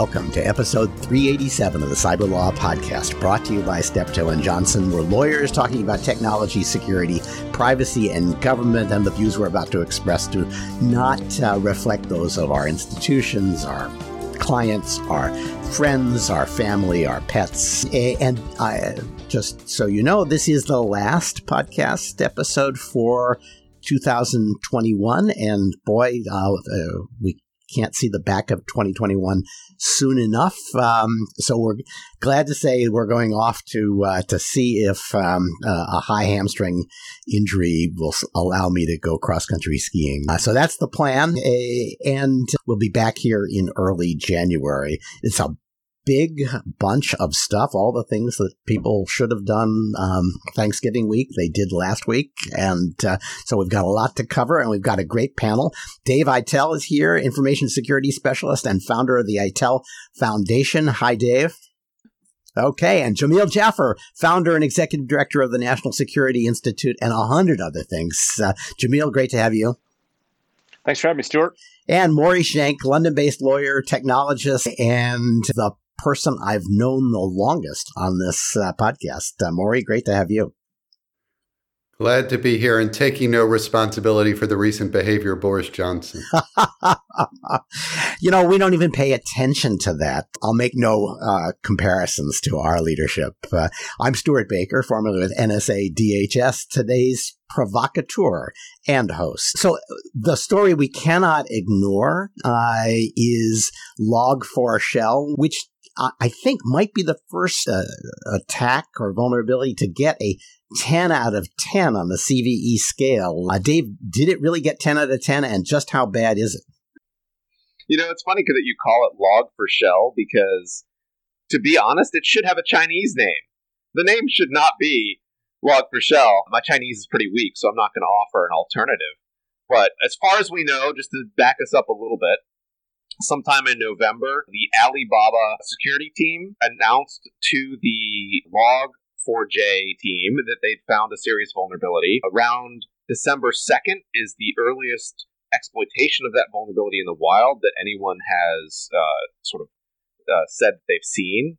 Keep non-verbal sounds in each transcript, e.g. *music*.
Welcome to episode 387 of the Cyber Law Podcast, brought to you by Steptoe and Johnson. We're lawyers talking about technology, security, privacy, and government, and the views we're about to express do not uh, reflect those of our institutions, our clients, our friends, our family, our pets. And uh, just so you know, this is the last podcast episode for 2021. And boy, uh, uh, we can't see the back of 2021 soon enough. Um, so we're glad to say we're going off to uh, to see if um, uh, a high hamstring injury will allow me to go cross country skiing. Uh, so that's the plan, and we'll be back here in early January. It's a big bunch of stuff, all the things that people should have done um, Thanksgiving week, they did last week. And uh, so we've got a lot to cover and we've got a great panel. Dave Aitel is here, information security specialist and founder of the Aitel Foundation. Hi, Dave. Okay, and Jamil Jaffer, founder and executive director of the National Security Institute, and a hundred other things. Uh, Jamil, great to have you. Thanks for having me, Stewart. And Maury Shenk, London based lawyer, technologist, and the person I've known the longest on this uh, podcast. Uh, Maury, great to have you. Glad to be here and taking no responsibility for the recent behavior of Boris Johnson. *laughs* you know, we don't even pay attention to that. I'll make no uh, comparisons to our leadership. Uh, I'm Stewart Baker, formerly with NSA DHS, today's provocateur and host. So the story we cannot ignore uh, is Log4Shell, which I think might be the first uh, attack or vulnerability to get a 10 out of 10 on the CVE scale. Uh, Dave, did it really get 10 out of 10 and just how bad is it? You know, it's funny that you call it Log4Shell because, to be honest, it should have a Chinese name. The name should not be Log4Shell. My Chinese is pretty weak, so I'm not going to offer an alternative. But as far as we know, just to back us up a little bit, sometime in November, the Alibaba security team announced to the Log4j team that they'd found a serious vulnerability. Around December 2nd is the earliest exploitation of that vulnerability in the wild that anyone has uh, sort of uh, said they've seen.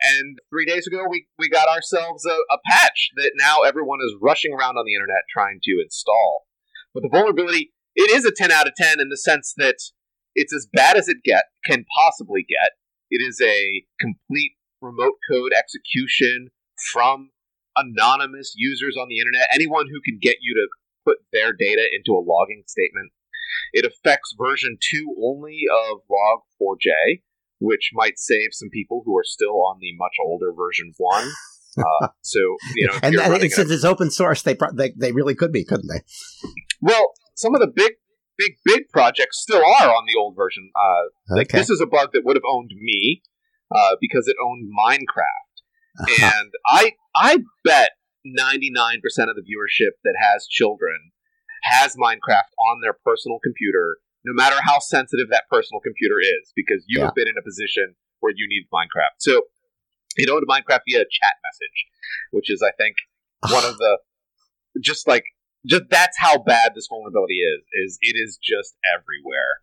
And three days ago, we, we got ourselves a, a patch that now everyone is rushing around on the internet trying to install. But the vulnerability, it is a 10 out of 10 in the sense that it's as bad as it get can possibly get. It is a complete remote code execution from anonymous users on the internet, anyone who can get you to put their data into a logging statement. It affects version 2 only of Log4j, which might save some people who are still on the much older version 1. *laughs* Uh, so, you know, and, and since it's open source, they, pro- they they really could be, couldn't they? Well, some of the big big big projects still are on the old version. Uh, okay. Like this is a bug that would have owned me uh, because it owned Minecraft, uh-huh. and I I bet ninety nine percent of the viewership that has children has Minecraft on their personal computer, no matter how sensitive that personal computer is, because you yeah. have been in a position where you need Minecraft. So it owned Minecraft via chat message, which is I think one of *sighs* the just like just that's how bad this vulnerability is. Is it is just everywhere.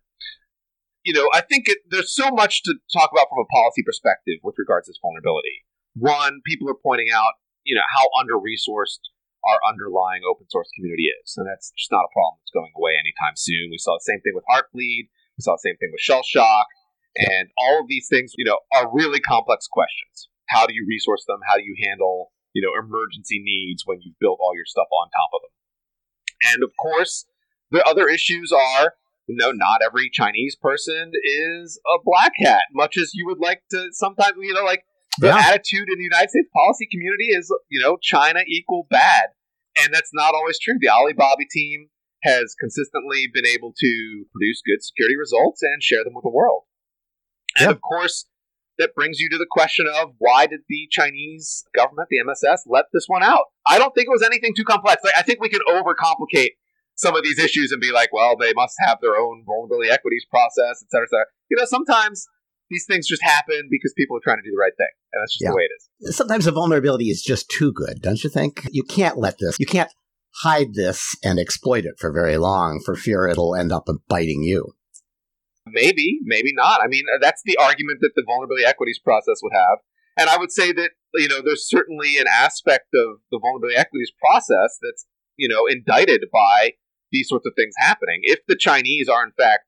You know, I think it, there's so much to talk about from a policy perspective with regards to this vulnerability. One, people are pointing out, you know, how under resourced our underlying open source community is, and that's just not a problem that's going away anytime soon. We saw the same thing with Heartbleed. We saw the same thing with Shell Shock. and all of these things, you know, are really complex questions. How do you resource them? How do you handle, you know, emergency needs when you've built all your stuff on top of them? And of course, the other issues are, you know, not every Chinese person is a black hat, much as you would like to sometimes, you know, like the yeah. attitude in the United States policy community is, you know, China equal bad. And that's not always true. The Alibaba team has consistently been able to produce good security results and share them with the world. And of course, that brings you to the question of why did the Chinese government, the MSS, let this one out? I don't think it was anything too complex. Like, I think we can overcomplicate some of these issues and be like, well, they must have their own vulnerability equities process, et cetera, et cetera. You know, sometimes these things just happen because people are trying to do the right thing. And that's just yeah. the way it is. Sometimes a vulnerability is just too good, don't you think? You can't let this, you can't hide this and exploit it for very long for fear it'll end up biting you. Maybe, maybe not. I mean, that's the argument that the vulnerability equities process would have. And I would say that, you know, there's certainly an aspect of the vulnerability equities process that's, you know, indicted by these sorts of things happening. If the Chinese are, in fact,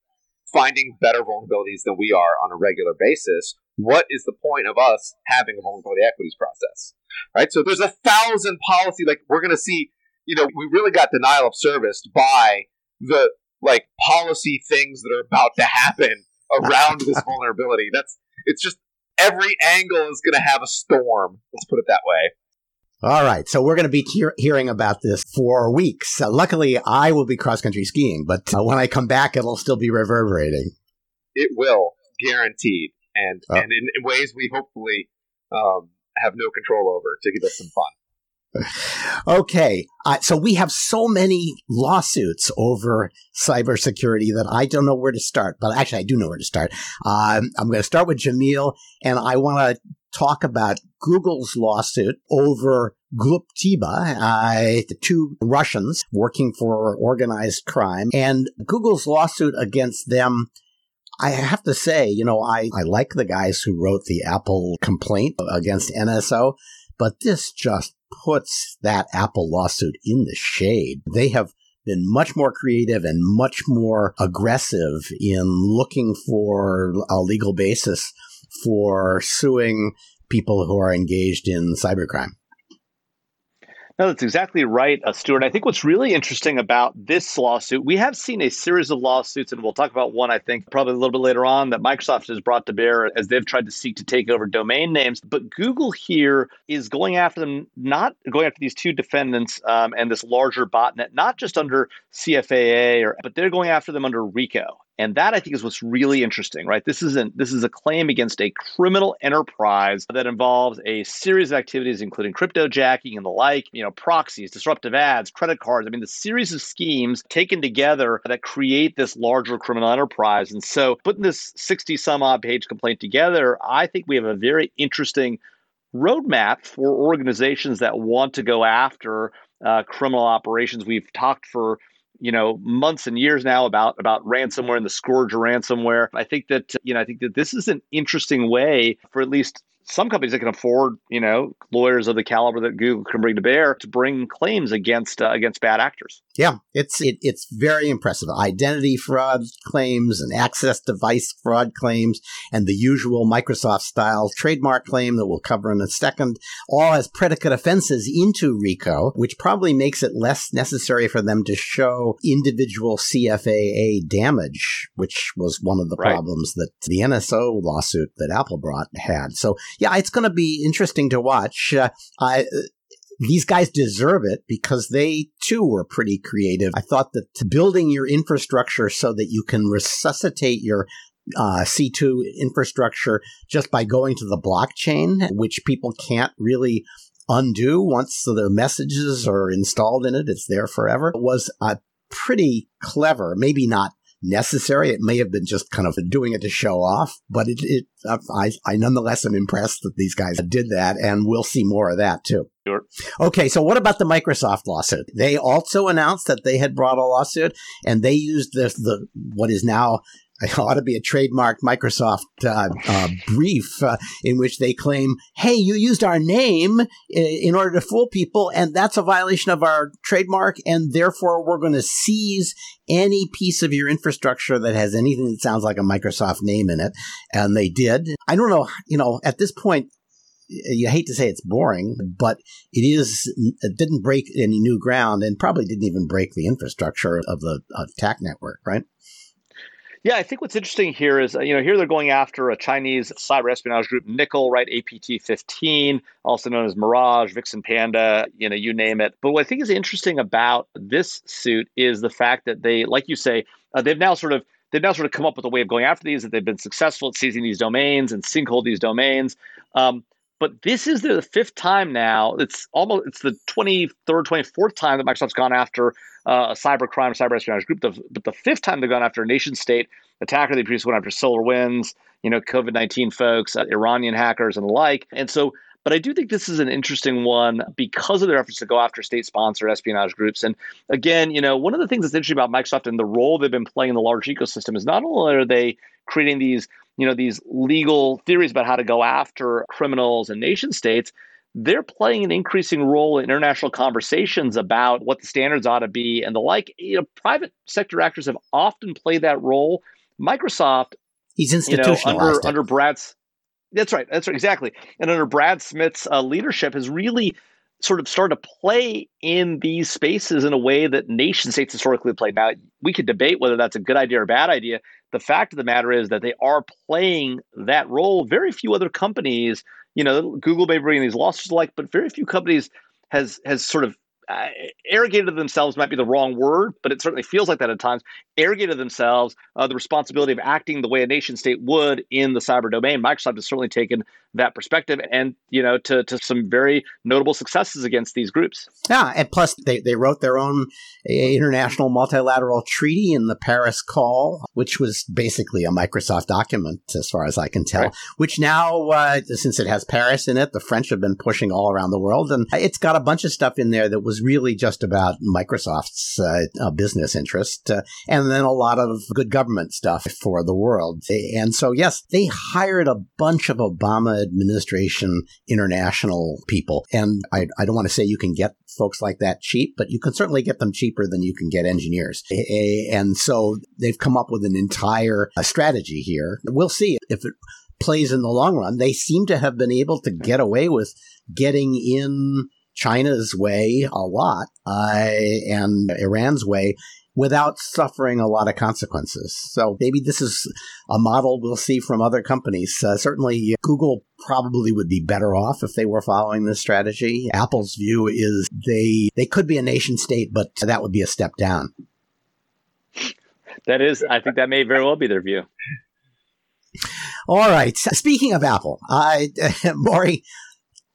finding better vulnerabilities than we are on a regular basis, what is the point of us having a vulnerability equities process? Right? So there's a thousand policy, like, we're going to see, you know, we really got denial of service by the like policy things that are about to happen around this *laughs* vulnerability. That's it's just every angle is going to have a storm. Let's put it that way. All right, so we're going to be he- hearing about this for weeks. Uh, luckily, I will be cross country skiing, but uh, when I come back, it'll still be reverberating. It will, guaranteed, and oh. and in, in, ways we hopefully um, have no control over to give us some fun okay. Uh, so we have so many lawsuits over cybersecurity that I don't know where to start. But actually, I do know where to start. Um, I'm going to start with Jamil, and I want to talk about Google's lawsuit over Glupteba, uh, the two Russians working for organized crime, and Google's lawsuit against them. I have to say, you know, I, I like the guys who wrote the Apple complaint against NSO, but this just puts that Apple lawsuit in the shade. They have been much more creative and much more aggressive in looking for a legal basis for suing people who are engaged in cybercrime. No, that's exactly right, uh, Stewart. I think what's really interesting about this lawsuit, we have seen a series of lawsuits, and we'll talk about one, I think, probably a little bit later on, that Microsoft has brought to bear as they've tried to seek to take over domain names. But Google here is going after them, not going after these two defendants um, and this larger botnet, not just under CFAA, or, but they're going after them under RICO. And that I think is what's really interesting, right? This isn't this is a claim against a criminal enterprise that involves a series of activities, including cryptojacking and the like, you know, proxies, disruptive ads, credit cards. I mean, the series of schemes taken together that create this larger criminal enterprise. And so putting this 60 some odd page complaint together, I think we have a very interesting roadmap for organizations that want to go after uh, criminal operations. We've talked for you know months and years now about about ransomware and the scourge of ransomware. I think that you know I think that this is an interesting way for at least some companies that can afford, you know, lawyers of the caliber that Google can bring to bear to bring claims against uh, against bad actors. Yeah, it's it, it's very impressive. Identity fraud claims and access device fraud claims and the usual Microsoft style trademark claim that we'll cover in a second, all as predicate offenses into RICO, which probably makes it less necessary for them to show individual CFAA damage, which was one of the right. problems that the NSO lawsuit that Apple brought had. So yeah, it's going to be interesting to watch. Uh, I, these guys deserve it because they too were pretty creative. I thought that building your infrastructure so that you can resuscitate your uh, C2 infrastructure just by going to the blockchain, which people can't really undo once the messages are installed in it, it's there forever, was a pretty clever, maybe not necessary. It may have been just kind of doing it to show off, but it, it uh, I, I nonetheless am impressed that these guys did that, and we'll see more of that too. Sure. Okay, so what about the Microsoft lawsuit? They also announced that they had brought a lawsuit, and they used the the what is now it ought to be a trademark Microsoft uh, uh, brief uh, in which they claim, "Hey, you used our name in order to fool people, and that's a violation of our trademark, and therefore we're going to seize any piece of your infrastructure that has anything that sounds like a Microsoft name in it." And they did. I don't know, you know, at this point. You hate to say it's boring, but it is. It didn't break any new ground, and probably didn't even break the infrastructure of the attack network, right? Yeah, I think what's interesting here is, you know, here they're going after a Chinese cyber espionage group, Nickel, right? APT 15, also known as Mirage, Vixen Panda, you know, you name it. But what I think is interesting about this suit is the fact that they, like you say, uh, they've now sort of they've now sort of come up with a way of going after these that they've been successful at seizing these domains and sinkhole these domains. Um, but this is the fifth time now. It's almost it's the twenty third, twenty fourth time that Microsoft's gone after uh, a cyber crime, cyber espionage group. The, but the fifth time they've gone after a nation state attacker. They previously went after Solar Winds, you know, COVID nineteen folks, uh, Iranian hackers, and the like. And so But I do think this is an interesting one because of their efforts to go after state sponsored espionage groups. And again, you know, one of the things that's interesting about Microsoft and the role they've been playing in the large ecosystem is not only are they creating these, you know, these legal theories about how to go after criminals and nation states, they're playing an increasing role in international conversations about what the standards ought to be and the like. You know, private sector actors have often played that role. Microsoft, he's institutionalized you know, under, under Brad's. That's right. That's right. Exactly. And under Brad Smith's uh, leadership, has really sort of started to play in these spaces in a way that nation states historically played. Now, we could debate whether that's a good idea or a bad idea. The fact of the matter is that they are playing that role. Very few other companies you know, Google may bring these lawsuits like, but very few companies has has sort of uh, arrogated themselves might be the wrong word, but it certainly feels like that at times. Arrogated themselves uh, the responsibility of acting the way a nation state would in the cyber domain. Microsoft has certainly taken that perspective, and you know, to to some very notable successes against these groups. Yeah, and plus they they wrote their own international multilateral treaty in the Paris Call, which was basically a Microsoft document, as far as I can tell. Right. Which now, uh, since it has Paris in it, the French have been pushing all around the world, and it's got a bunch of stuff in there that was really just about Microsoft's uh, business interest, uh, and then a lot of good government stuff for the world. And so, yes, they hired a bunch of Obama administration international people, and I, I don't want to say you can get folks like that cheap, but you can certainly get them cheaper than you can get engineers. And so they've come up with an entire uh, strategy here. We'll see if it plays in the long run. They seem to have been able to get away with getting in China's way a lot uh, and Iran's way without suffering a lot of consequences. So maybe this is a model we'll see from other companies. Uh, certainly, Google probably would be better off if they were following this strategy. Apple's view is they they could be a nation state, but that would be a step down. That is, I think that may very well be their view. All right. Speaking of Apple, I, *laughs* Maury,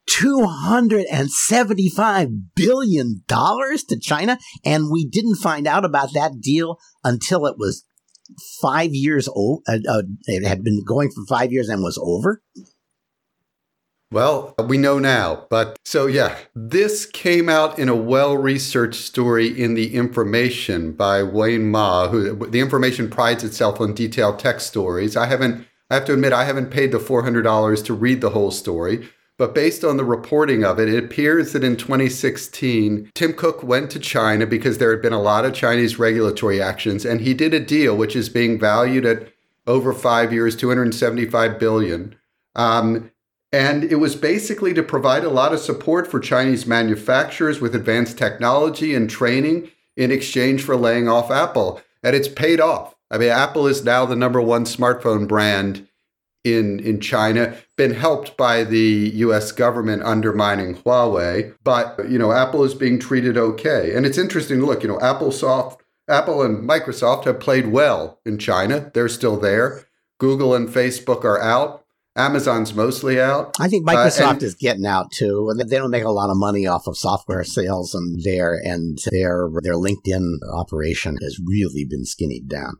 $275 billion to China. And we didn't find out about that deal until it was five years old. Uh, uh, it had been going for five years and was over. Well, we know now. But so, yeah, this came out in a well researched story in The Information by Wayne Ma, who The Information prides itself on detailed tech stories. I haven't, I have to admit, I haven't paid the $400 to read the whole story. But based on the reporting of it, it appears that in 2016, Tim Cook went to China because there had been a lot of Chinese regulatory actions, and he did a deal which is being valued at over five years, 275 billion. Um, and it was basically to provide a lot of support for Chinese manufacturers with advanced technology and training in exchange for laying off Apple. And it's paid off. I mean, Apple is now the number one smartphone brand in in China been helped by the US government undermining Huawei but you know Apple is being treated okay and it's interesting to look you know Apple soft Apple and Microsoft have played well in China they're still there Google and Facebook are out Amazon's mostly out. I think Microsoft uh, and, is getting out too. And they don't make a lot of money off of software sales, and their and their their LinkedIn operation has really been skinnied down.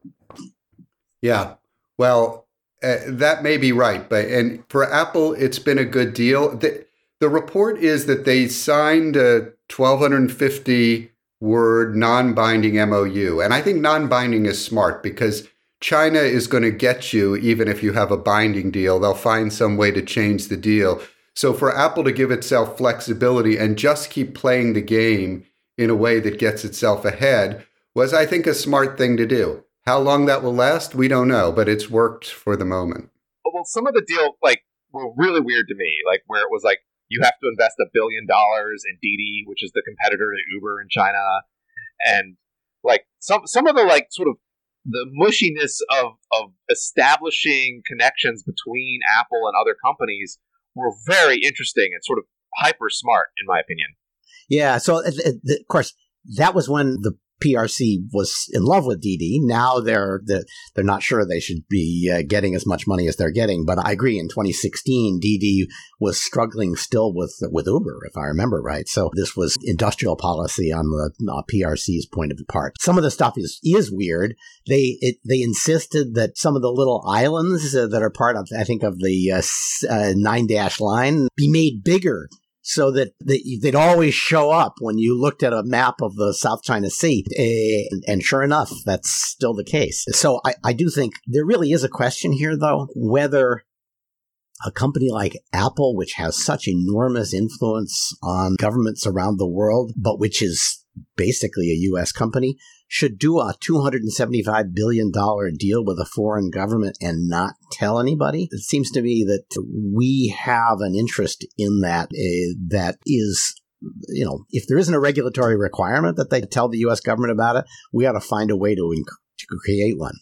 Yeah, well, uh, that may be right, but and for Apple, it's been a good deal. The, the report is that they signed a 1,250 word non binding MOU. And I think non binding is smart because China is going to get you even if you have a binding deal. They'll find some way to change the deal. So for Apple to give itself flexibility and just keep playing the game in a way that gets itself ahead was, I think, a smart thing to do. How long that will last, we don't know, but it's worked for the moment. Well, some of the deal like were really weird to me, like where it was like you have to invest a billion dollars in Didi, which is the competitor to Uber in China, and like some some of the like sort of the mushiness of of establishing connections between Apple and other companies were very interesting and sort of hyper smart, in my opinion. Yeah. So, uh, uh, of course, that was when the PRC was in love with Didi. Now they're they're not sure they should be uh, getting as much money as they're getting. But I agree. In 2016, Didi was struggling still with with Uber, if I remember right. So this was industrial policy on the uh, PRC's point of part. Some of the stuff is is weird. They it, they insisted that some of the little islands uh, that are part of I think of the uh, uh, nine dash line be made bigger so that they'd always show up when you looked at a map of the South China Sea. And sure enough, that's still the case. So I, I do think there really is a question here, though, whether a company like Apple, which has such enormous influence on governments around the world, but which is basically a U.S. company, should do a $275 billion deal with a foreign government and not tell anybody. It seems to me that we have an interest in that uh, that is you know, if there isn't a regulatory requirement that they tell the U.S. government about it, we ought to find a way to, inc- to create one.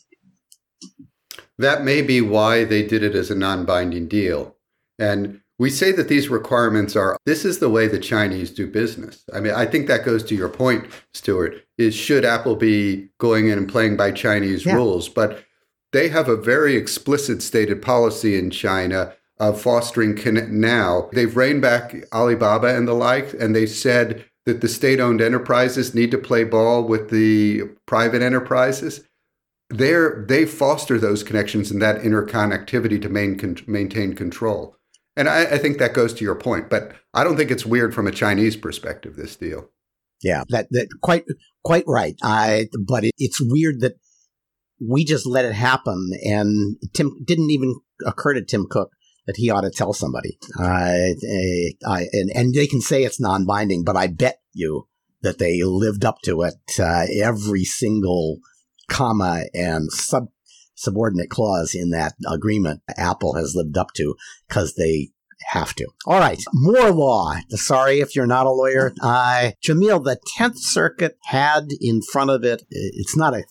That may be why they did it as a non binding deal. And we say that these requirements are this is the way the Chinese do business. I mean, I think that goes to your point, Stewart, is should Apple be going in and playing by Chinese yeah. rules? But they have a very explicit stated policy in China of fostering connect now. They've reined back Alibaba and the like, and they said that the state owned enterprises need to play ball with the private enterprises. They're, they foster those connections and that interconnectivity to main, maintain control. And I, I, think that goes to your point, but I don't think it's weird from a Chinese perspective. This deal. Yeah, that that quite quite right. I but it, it's weird that we just let it happen, and Tim didn't even occur to Tim Cook that he ought to tell somebody. Uh, I, and and they can say it's non-binding, but I bet you that they lived up to it uh, every single comma and sub subordinate clause in that agreement Apple has lived up to because they have to. All right, more law. Sorry if you're not a lawyer. Uh, Jamil, the 10th Circuit had in front of it, it's not a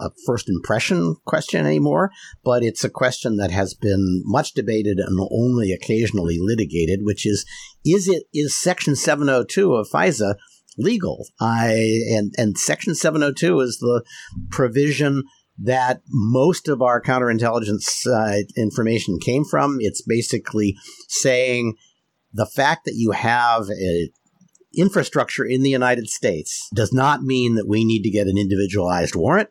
a, first impression question anymore, but it's a question that has been much debated and only occasionally litigated, which is is it is Section 702 of FISA legal? I and and Section 702 is the provision that most of our counterintelligence uh, information came from. It's basically saying the fact that you have a infrastructure in the United States does not mean that we need to get an individualized warrant.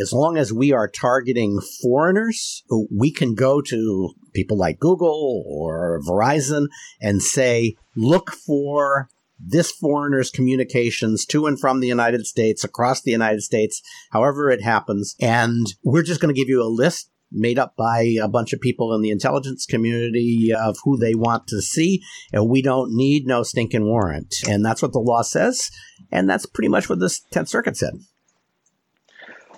As long as we are targeting foreigners, we can go to people like Google or Verizon and say, look for this foreigner's communications to and from the United States, across the United States, however it happens. And we're just going to give you a list made up by a bunch of people in the intelligence community of who they want to see. And we don't need no stinking warrant. And that's what the law says. And that's pretty much what the 10th Circuit said.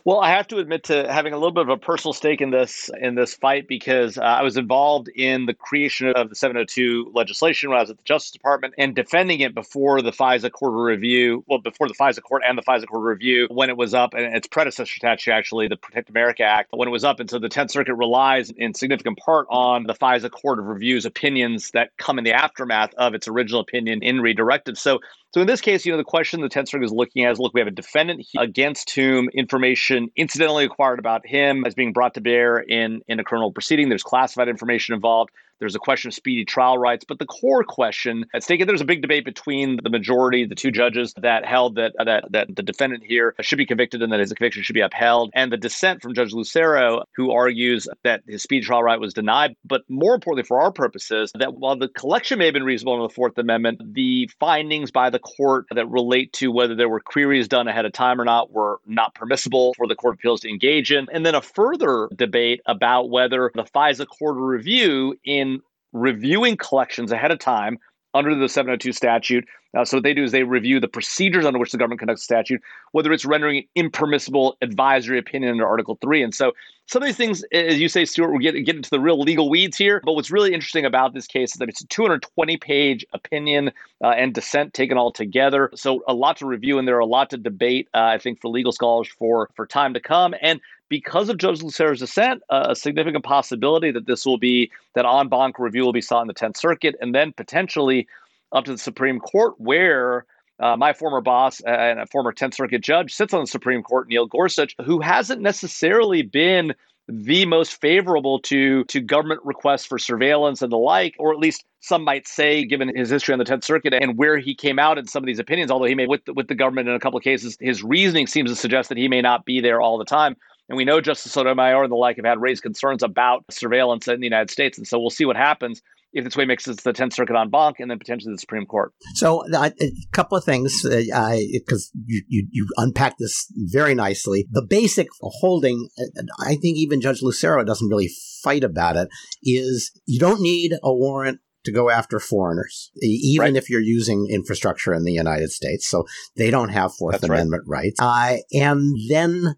Well, I have to admit to having a little bit of a personal stake in this in this fight because uh, I was involved in the creation of the 702 legislation when I was at the Justice Department and defending it before the FISA Court Review. Well, before the FISA Court and the FISA Court Review when it was up, and its predecessor statute actually, the Protect America Act, when it was up, and so the 10th Circuit relies in significant part on the FISA Court of Review's opinions that come in the aftermath of its original opinion In re Directives. So so in this case, you know, the question the 10th Circuit is looking at is look, we have a defendant against whom information incidentally acquired about him as being brought to bear in, in a criminal proceeding. There's classified information involved. There's a question of speedy trial rights, but the core question at stake, there's a big debate between the majority, the two judges that held that, that, that the defendant here should be convicted and that his conviction should be upheld, and the dissent from Judge Lucero, who argues that his speedy trial right was denied. But more importantly, for our purposes, that while the collection may have been reasonable under the Fourth Amendment, the findings by the court that relate to whether there were queries done ahead of time or not were not permissible for the Court of Appeals to engage in. And then a further debate about whether the FISA Court of Review in reviewing collections ahead of time under the 702 statute. Uh, so what they do is they review the procedures under which the government conducts the statute, whether it's rendering an impermissible advisory opinion under Article 3. And so some of these things, as you say, Stewart, we're getting get into the real legal weeds here. But what's really interesting about this case is that it's a 220 page opinion uh, and dissent taken all together. So a lot to review, and there are a lot to debate, uh, I think, for legal scholars for, for time to come. And because of Judge Lucero's dissent, uh, a significant possibility that this will be that en banc review will be sought in the Tenth Circuit, and then potentially up to the Supreme Court, where uh, my former boss and a former 10th Circuit judge sits on the Supreme Court, Neil Gorsuch, who hasn't necessarily been the most favorable to to government requests for surveillance and the like, or at least some might say, given his history on the Tenth Circuit and where he came out in some of these opinions, although he may with the, with the government in a couple of cases, his reasoning seems to suggest that he may not be there all the time. And we know Justice Sotomayor and the like have had raised concerns about surveillance in the United States, and so we'll see what happens if this way makes it to the Tenth Circuit en banc and then potentially the Supreme Court. So uh, a couple of things, because uh, you, you you unpack this very nicely. The basic holding, uh, I think even Judge Lucero doesn't really fight about it, is you don't need a warrant to go after foreigners, even right. if you're using infrastructure in the United States. So they don't have Fourth That's Amendment right. rights. Uh, and then the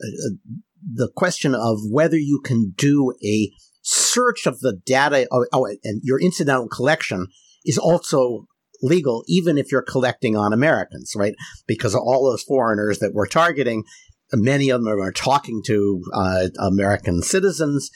uh, the question of whether you can do a search of the data oh, oh, and your incidental collection is also legal, even if you're collecting on Americans, right? Because all those foreigners that we're targeting, many of them are talking to uh, American citizens.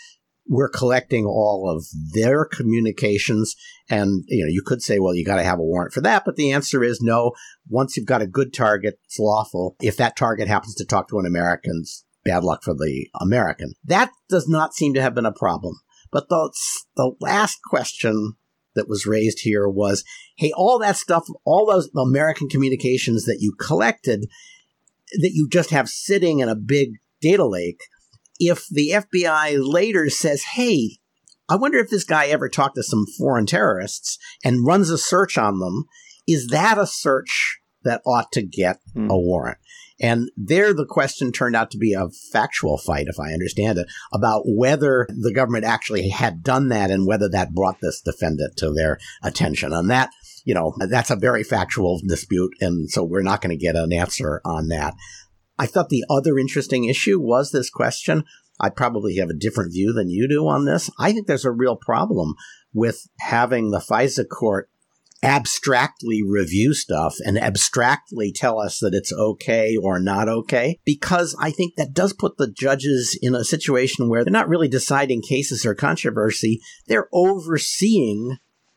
We're collecting all of their communications. And, you know, you could say, well, you got to have a warrant for that. But the answer is no. Once you've got a good target, it's lawful. If that target happens to talk to an American, bad luck for the American. That does not seem to have been a problem. But the, the last question that was raised here was, hey, all that stuff, all those American communications that you collected, that you just have sitting in a big data lake, if the FBI later says, hey, I wonder if this guy ever talked to some foreign terrorists and runs a search on them, is that a search that ought to get hmm. a warrant? And there, the question turned out to be a factual fight, if I understand it, about whether the government actually had done that and whether that brought this defendant to their attention. And that, you know, that's a very factual dispute. And so we're not going to get an answer on that. I thought the other interesting issue was this question. I probably have a different view than you do on this. I think there's a real problem with having the FISA court abstractly review stuff and abstractly tell us that it's okay or not okay because I think that does put the judges in a situation where they're not really deciding cases or controversy. They're overseeing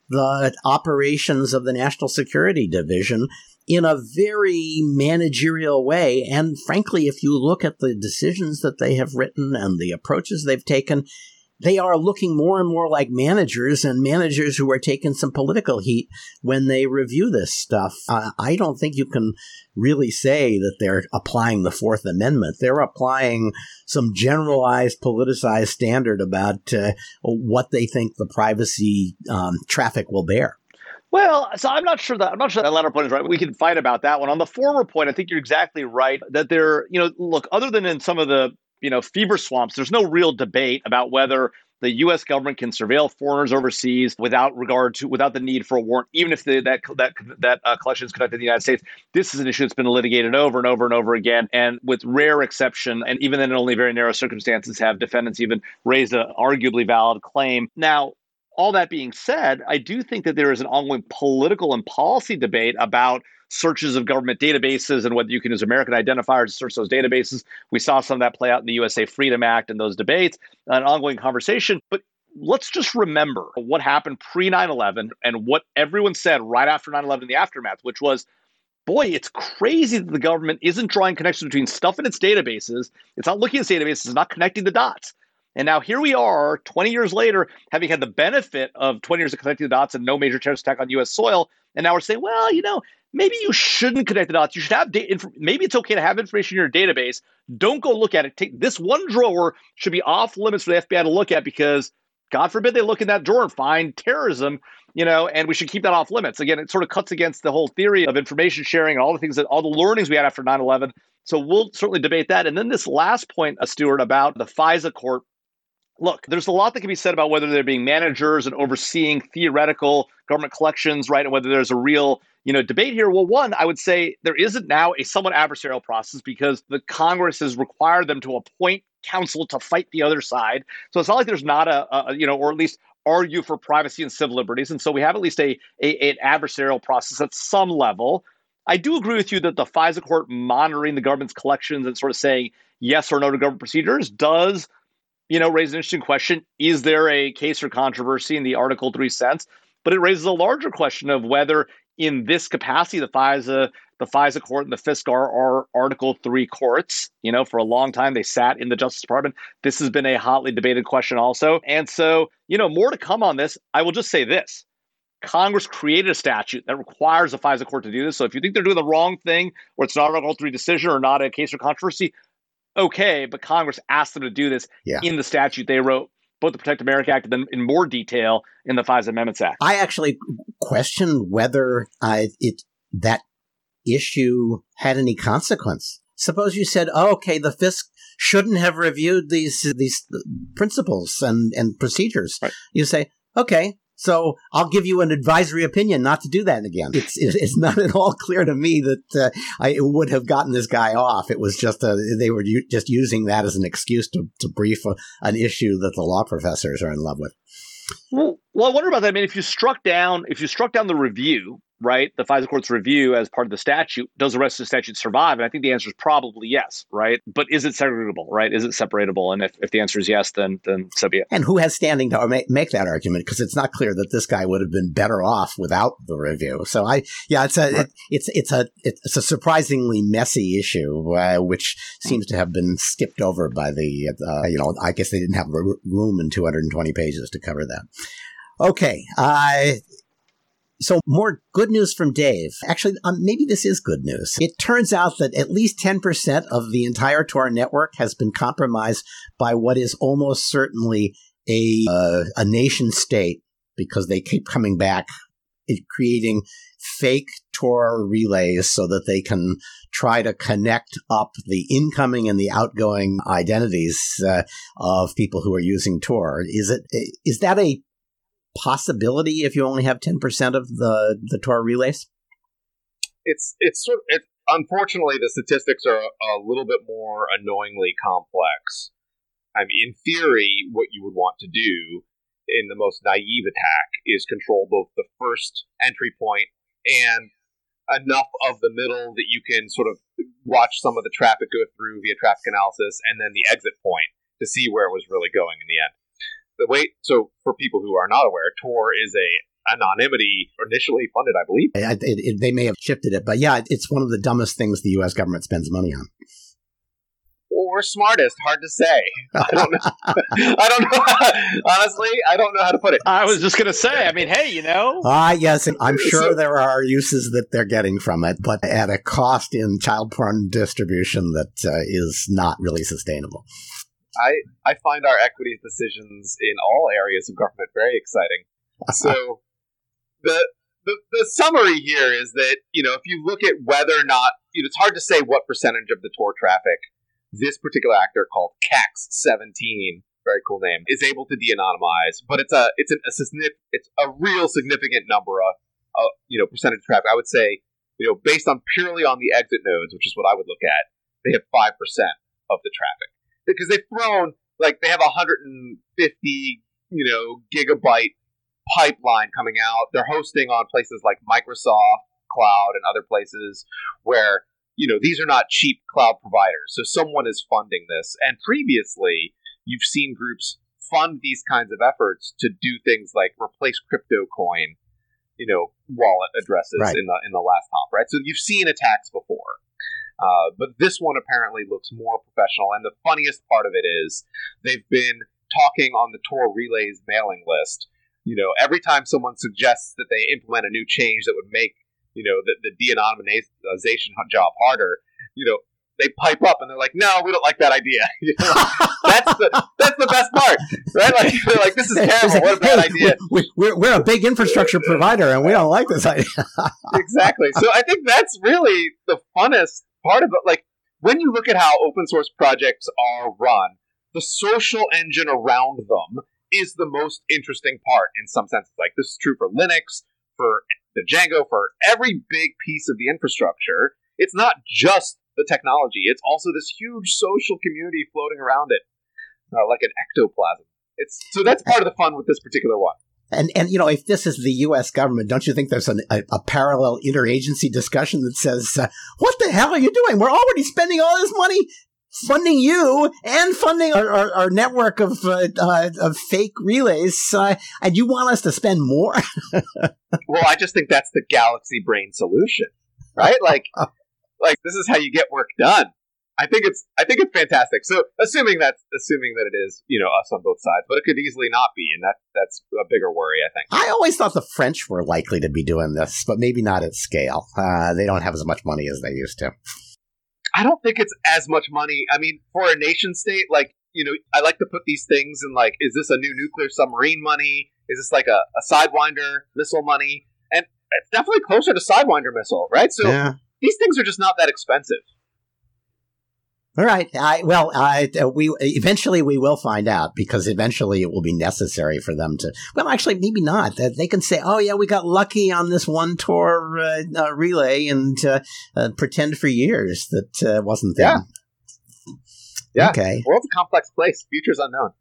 the operations of the National Security Division in a very managerial way. And frankly, if you look at the decisions that they have written and the approaches they've taken, they are looking more and more like managers and managers who are taking some political heat when they review this stuff. Uh, I don't think you can really say that they're applying the Fourth Amendment. They're applying some generalized, politicized standard about uh, what they think the privacy um, traffic will bear. Well, so I'm not sure that I'm not sure that latter point is right. We can fight about that one. On the former point, I think you're exactly right that there, you know, look, other than in some of the you know fever swamps there's no real debate about whether the U.S. government can surveil foreigners overseas without regard to without the need for a warrant, even if the, that that that uh, collection is conducted in the United States. This is an issue that's been litigated over and over and over again, and with rare exception, and even then in only very narrow circumstances, have defendants even raised an arguably valid claim. Now, all that being said, I do think that there is an ongoing political and policy debate about searches of government databases and whether you can use American identifiers to search those databases. We saw some of that play out in the USA Freedom Act and those debates, an ongoing conversation. But let's just remember what happened pre 9 11 and what everyone said right after 9 11 in the aftermath, which was boy, it's crazy that the government isn't drawing connections between stuff in its databases. It's not looking at its databases, it's not connecting the dots. And now here we are, 20 years later, having had the benefit of 20 years of connecting the dots and no major terrorist attack on U.S. soil. And now we're saying, well, you know, maybe you shouldn't connect the dots. You should have data. Maybe it's okay to have information in your database. Don't go look at it. Take this one drawer should be off limits for the FBI to look at because God forbid they look in that drawer and find terrorism, you know, and we should keep that off limits. Again, it sort of cuts against the whole theory of information sharing and all the things that all the learnings we had after 9 11. So we'll certainly debate that. And then this last point, uh, Stewart, about the FISA court. Look, there's a lot that can be said about whether they're being managers and overseeing theoretical government collections, right? And whether there's a real you know, debate here. Well, one, I would say there isn't now a somewhat adversarial process because the Congress has required them to appoint counsel to fight the other side. So it's not like there's not a, a you know, or at least argue for privacy and civil liberties. And so we have at least a, a an adversarial process at some level. I do agree with you that the FISA court monitoring the government's collections and sort of saying yes or no to government procedures does, you know, raise an interesting question. Is there a case or controversy in the Article 3 sense? But it raises a larger question of whether in this capacity, the FISA, the FISA court and the FISC are, are Article Three courts. You know, for a long time they sat in the Justice Department. This has been a hotly debated question also, and so you know more to come on this. I will just say this: Congress created a statute that requires the FISA court to do this. So if you think they're doing the wrong thing, or it's not an Article Three decision, or not a case of controversy, okay. But Congress asked them to do this yeah. in the statute they wrote both the Protect America Act and then in more detail in the FISA Amendments Act. I actually question whether uh, it that issue had any consequence. Suppose you said, oh, "Okay, the FISC shouldn't have reviewed these these principles and and procedures." Right. You say, "Okay, so I'll give you an advisory opinion not to do that again. It's it's not at all clear to me that uh, I would have gotten this guy off. It was just a, they were u- just using that as an excuse to, to brief a, an issue that the law professors are in love with. Well, well, I wonder about that. I mean, if you struck down if you struck down the review, right? The FISA court's review as part of the statute. Does the rest of the statute survive? And I think the answer is probably yes, right? But is it segregable, right? Is it separatable? And if, if the answer is yes, then then so be it. And who has standing to make, that argument? Because it's not clear that this guy would have been better off without the review. So I, yeah, it's a, right. it, it's it's a it's a surprisingly messy issue, uh, which seems to have been skipped over by the, uh, you know, I guess they didn't have room in 220 pages to cover that. Okay. Uh, so more good news from Dave. Actually, um, maybe this is good news. It turns out that at least 10% of the entire Tor network has been compromised by what is almost certainly a, uh, a nation state because they keep coming back creating fake Tor relays so that they can try to connect up the incoming and the outgoing identities uh, of people who are using Tor. Is it is that a possibility if you only have 10% of the, the Tor relays? It's, it's sort of, it, unfortunately, the statistics are a little bit more annoyingly complex. I mean, in theory, what you would want to do in the most naive attack is control both the first entry point and enough of the middle that you can sort of watch some of the traffic go through via traffic analysis and then the exit point to see where it was really going in the end the way so for people who are not aware, Tor is a anonymity initially funded, I believe. It, it, it, they may have shifted it, but yeah, it's one of the dumbest things the U.S. government spends money on. Or smartest, hard to say. I don't know. *laughs* I don't know. *laughs* Honestly, I don't know how to put it. I was just gonna say. I mean, hey, you know. Ah, uh, yes, I'm sure there are uses that they're getting from it, but at a cost in child porn distribution that uh, is not really sustainable. I I find our equities decisions in all areas of government very exciting. *laughs* so the, the the summary here is that you know if you look at whether or not you know, it's hard to say what percentage of the Tor traffic this particular actor called KAX seventeen very cool name is able to de-anonymize, but it's a it's an, a it's a real significant number of uh, you know percentage traffic. I would say you know based on purely on the exit nodes, which is what I would look at, they have five percent of the traffic because they've thrown like they have a 150 you know gigabyte pipeline coming out. They're hosting on places like Microsoft Cloud and other places where you know these are not cheap cloud providers. So someone is funding this, and previously you've seen groups fund these kinds of efforts to do things like replace crypto coin you know wallet addresses right. in the in the last hop right so you've seen attacks before uh, but this one apparently looks more professional. And the funniest part of it is they've been talking on the Tor Relays mailing list. You know, every time someone suggests that they implement a new change that would make, you know, the, the de-anonymization job harder, you know, they pipe up and they're like, "No, we don't like that idea." *laughs* You know, that's the that's the best part, right? Like *laughs* they're like, "This is terrible. What a bad idea." We, we're we're a big infrastructure provider, and we don't like this idea. *laughs* exactly. So I think that's really the funnest part of it, like when you look at how open source projects are run, the social engine around them is the most interesting part in some senses. Like this is true for Linux, for the Django, for every big piece of the infrastructure. It's not just the technology; it's also this huge social community floating around it, uh, like an ectoplasm. It's so that's part of the fun with this particular one. And and you know, if this is the U.S. government, don't you think there's an, a, a, parallel interagency discussion that says, uh, "What the hell are you doing? We're already spending all this money funding you and funding our, our, our network of, uh, uh, of fake relays, uh, and you want us to spend more? *laughs* well, I just think that's the galaxy brain solution, right? Like, *laughs* like this is how you get work done. I think it's I think it's fantastic. So assuming that's assuming that it is you know us on both sides, but it could easily not be, and that that's a bigger worry. I think. I always thought the French were likely to be doing this, but maybe not at scale. Uh, they don't have as much money as they used to. I don't think it's as much money. I mean, for a nation state, like you know, I like to put these things in like, is this a new nuclear submarine money? Is this like a, a Sidewinder missile money? And it's definitely closer to Sidewinder missile, right? So yeah. these things are just not that expensive. All right. I, well, I, uh, we eventually we will find out because eventually it will be necessary for them to. Well, actually, maybe not. They can say, "Oh yeah, we got lucky on this one tour uh, uh, relay," and uh, uh pretend for years that uh, wasn't there. Yeah. yeah. Okay. World's a complex place. Future's unknown.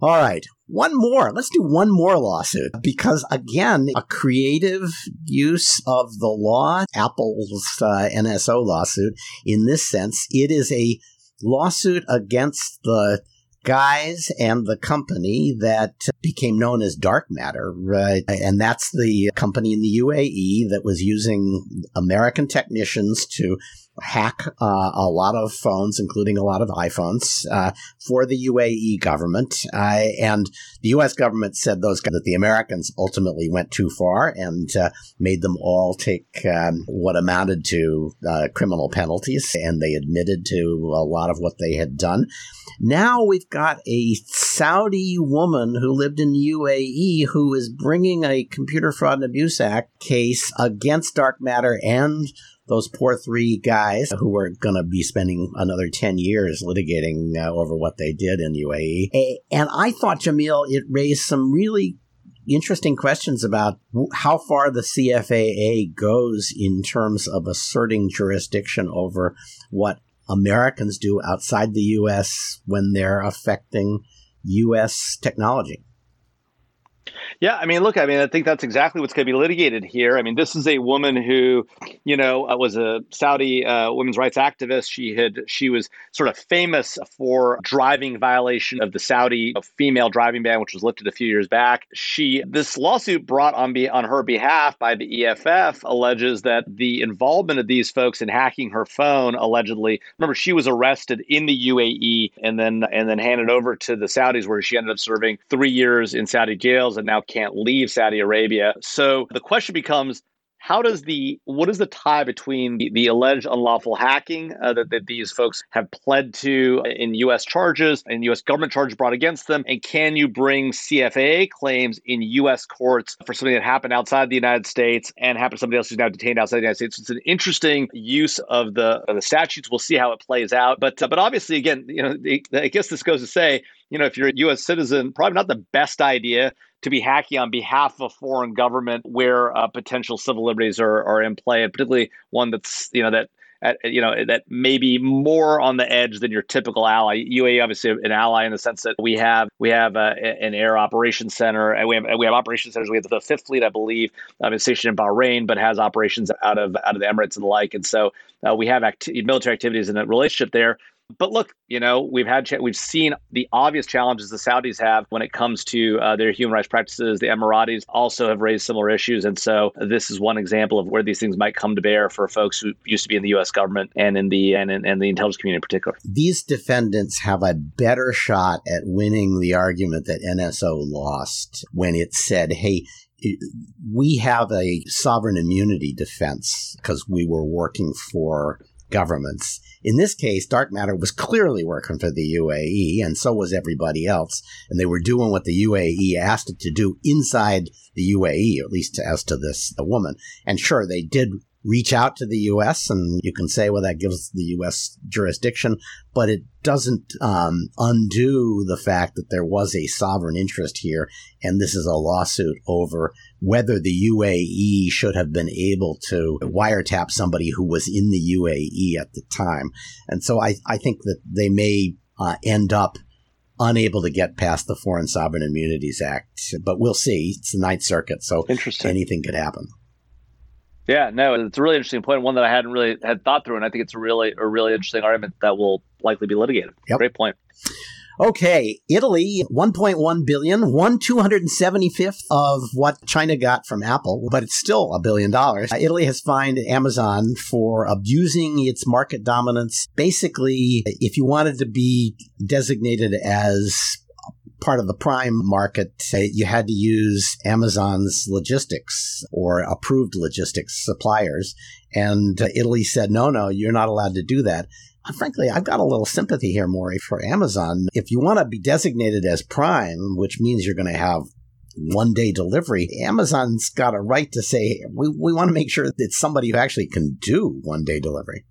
All right. One more. Let's do one more lawsuit because, again, a creative use of the law, Apple's uh, NSO lawsuit, in this sense, it is a lawsuit against the guys and the company that became known as Dark Matter, right? And that's the company in the UAE that was using American technicians to hack uh, a lot of phones, including a lot of iPhones, uh, for the UAE government. Uh, and the U.S. government said those that the Americans ultimately went too far and uh, made them all take um, what amounted to uh, criminal penalties, and they admitted to a lot of what they had done. Now we've got a Saudi woman who lived in the UAE who is bringing a Computer Fraud and Abuse Act case against Dark Matter and those poor three guys who are going to be spending another 10 years litigating uh, over what they did in UAE. And I thought, Jamil, it raised some really interesting questions about how far the CFAA goes in terms of asserting jurisdiction over what Americans do outside the U.S. when they're affecting U.S. technology. Yeah, I mean, look, I mean, I think that's exactly what's going to be litigated here. I mean, this is a woman who, you know, uh, was a Saudi uh, women's rights activist. She had she was sort of famous for driving violation of the Saudi female driving ban, which was lifted a few years back. She this lawsuit brought on be on her behalf by the EFF alleges that the involvement of these folks in hacking her phone allegedly. Remember, she was arrested in the UAE and then and then handed over to the Saudis, where she ended up serving three years in Saudi jails and now can't leave Saudi Arabia. So the question becomes how does the what is the tie between the, the alleged unlawful hacking uh, that, that these folks have pled to in U.S. charges and U.S. government charges brought against them, and can you bring CFAA claims in U.S. courts for something that happened outside the United States and happened to somebody else who's now detained outside the United States? It's an interesting use of the of the statutes. We'll see how it plays out, but uh, but obviously, again, you know, I guess this goes to say, you know, if you're a U.S. citizen, probably not the best idea to be hacking on behalf of a foreign government where uh, potential civil liberties are, are in play, and particularly one that's you know that at, you know that may be more on the edge than your typical ally. UAE obviously an ally in the sense that we have we have uh, an air operations center and we have we have operations centers. We have the Fifth Fleet, I believe, um, is stationed in Bahrain, but has operations out of out of the Emirates and the like. And so uh, we have acti- military activities in a relationship there. But look, you know, we've had we've seen the obvious challenges the Saudis have when it comes to uh, their human rights practices. The Emiratis also have raised similar issues, and so this is one example of where these things might come to bear for folks who used to be in the U.S. government and in the and in, and the intelligence community in particular. These defendants have a better shot at winning the argument that NSO lost when it said, "Hey." We have a sovereign immunity defense because we were working for governments. In this case, Dark Matter was clearly working for the UAE, and so was everybody else. And they were doing what the UAE asked it to do inside the UAE, at least as to this the woman. And sure, they did reach out to the U.S. and you can say, well, that gives the U.S. jurisdiction, but it doesn't um, undo the fact that there was a sovereign interest here, and this is a lawsuit over whether the UAE should have been able to wiretap somebody who was in the UAE at the time. And so I, I think that they may uh, end up unable to get past the Foreign Sovereign Immunities Act, but we'll see. It's the Ninth Circuit, so anything could happen. Yeah, no, it's a really interesting point, one that I hadn't really had thought through, and I think it's a really a really interesting argument that will likely be litigated. Yep. Great point. Okay, Italy, 1.1 billion, one 275th of what China got from Apple, but it's still a billion dollars. Uh, Italy has fined Amazon for abusing its market dominance. Basically, if you wanted to be designated as part of the prime market, you had to use Amazon's logistics or approved logistics suppliers. And uh, Italy said, no, no, you're not allowed to do that frankly, I've got a little sympathy here, Maury, for Amazon. If you want to be designated as Prime, which means you're going to have one day delivery, Amazon's got a right to say, we, we want to make sure that it's somebody who actually can do one day delivery.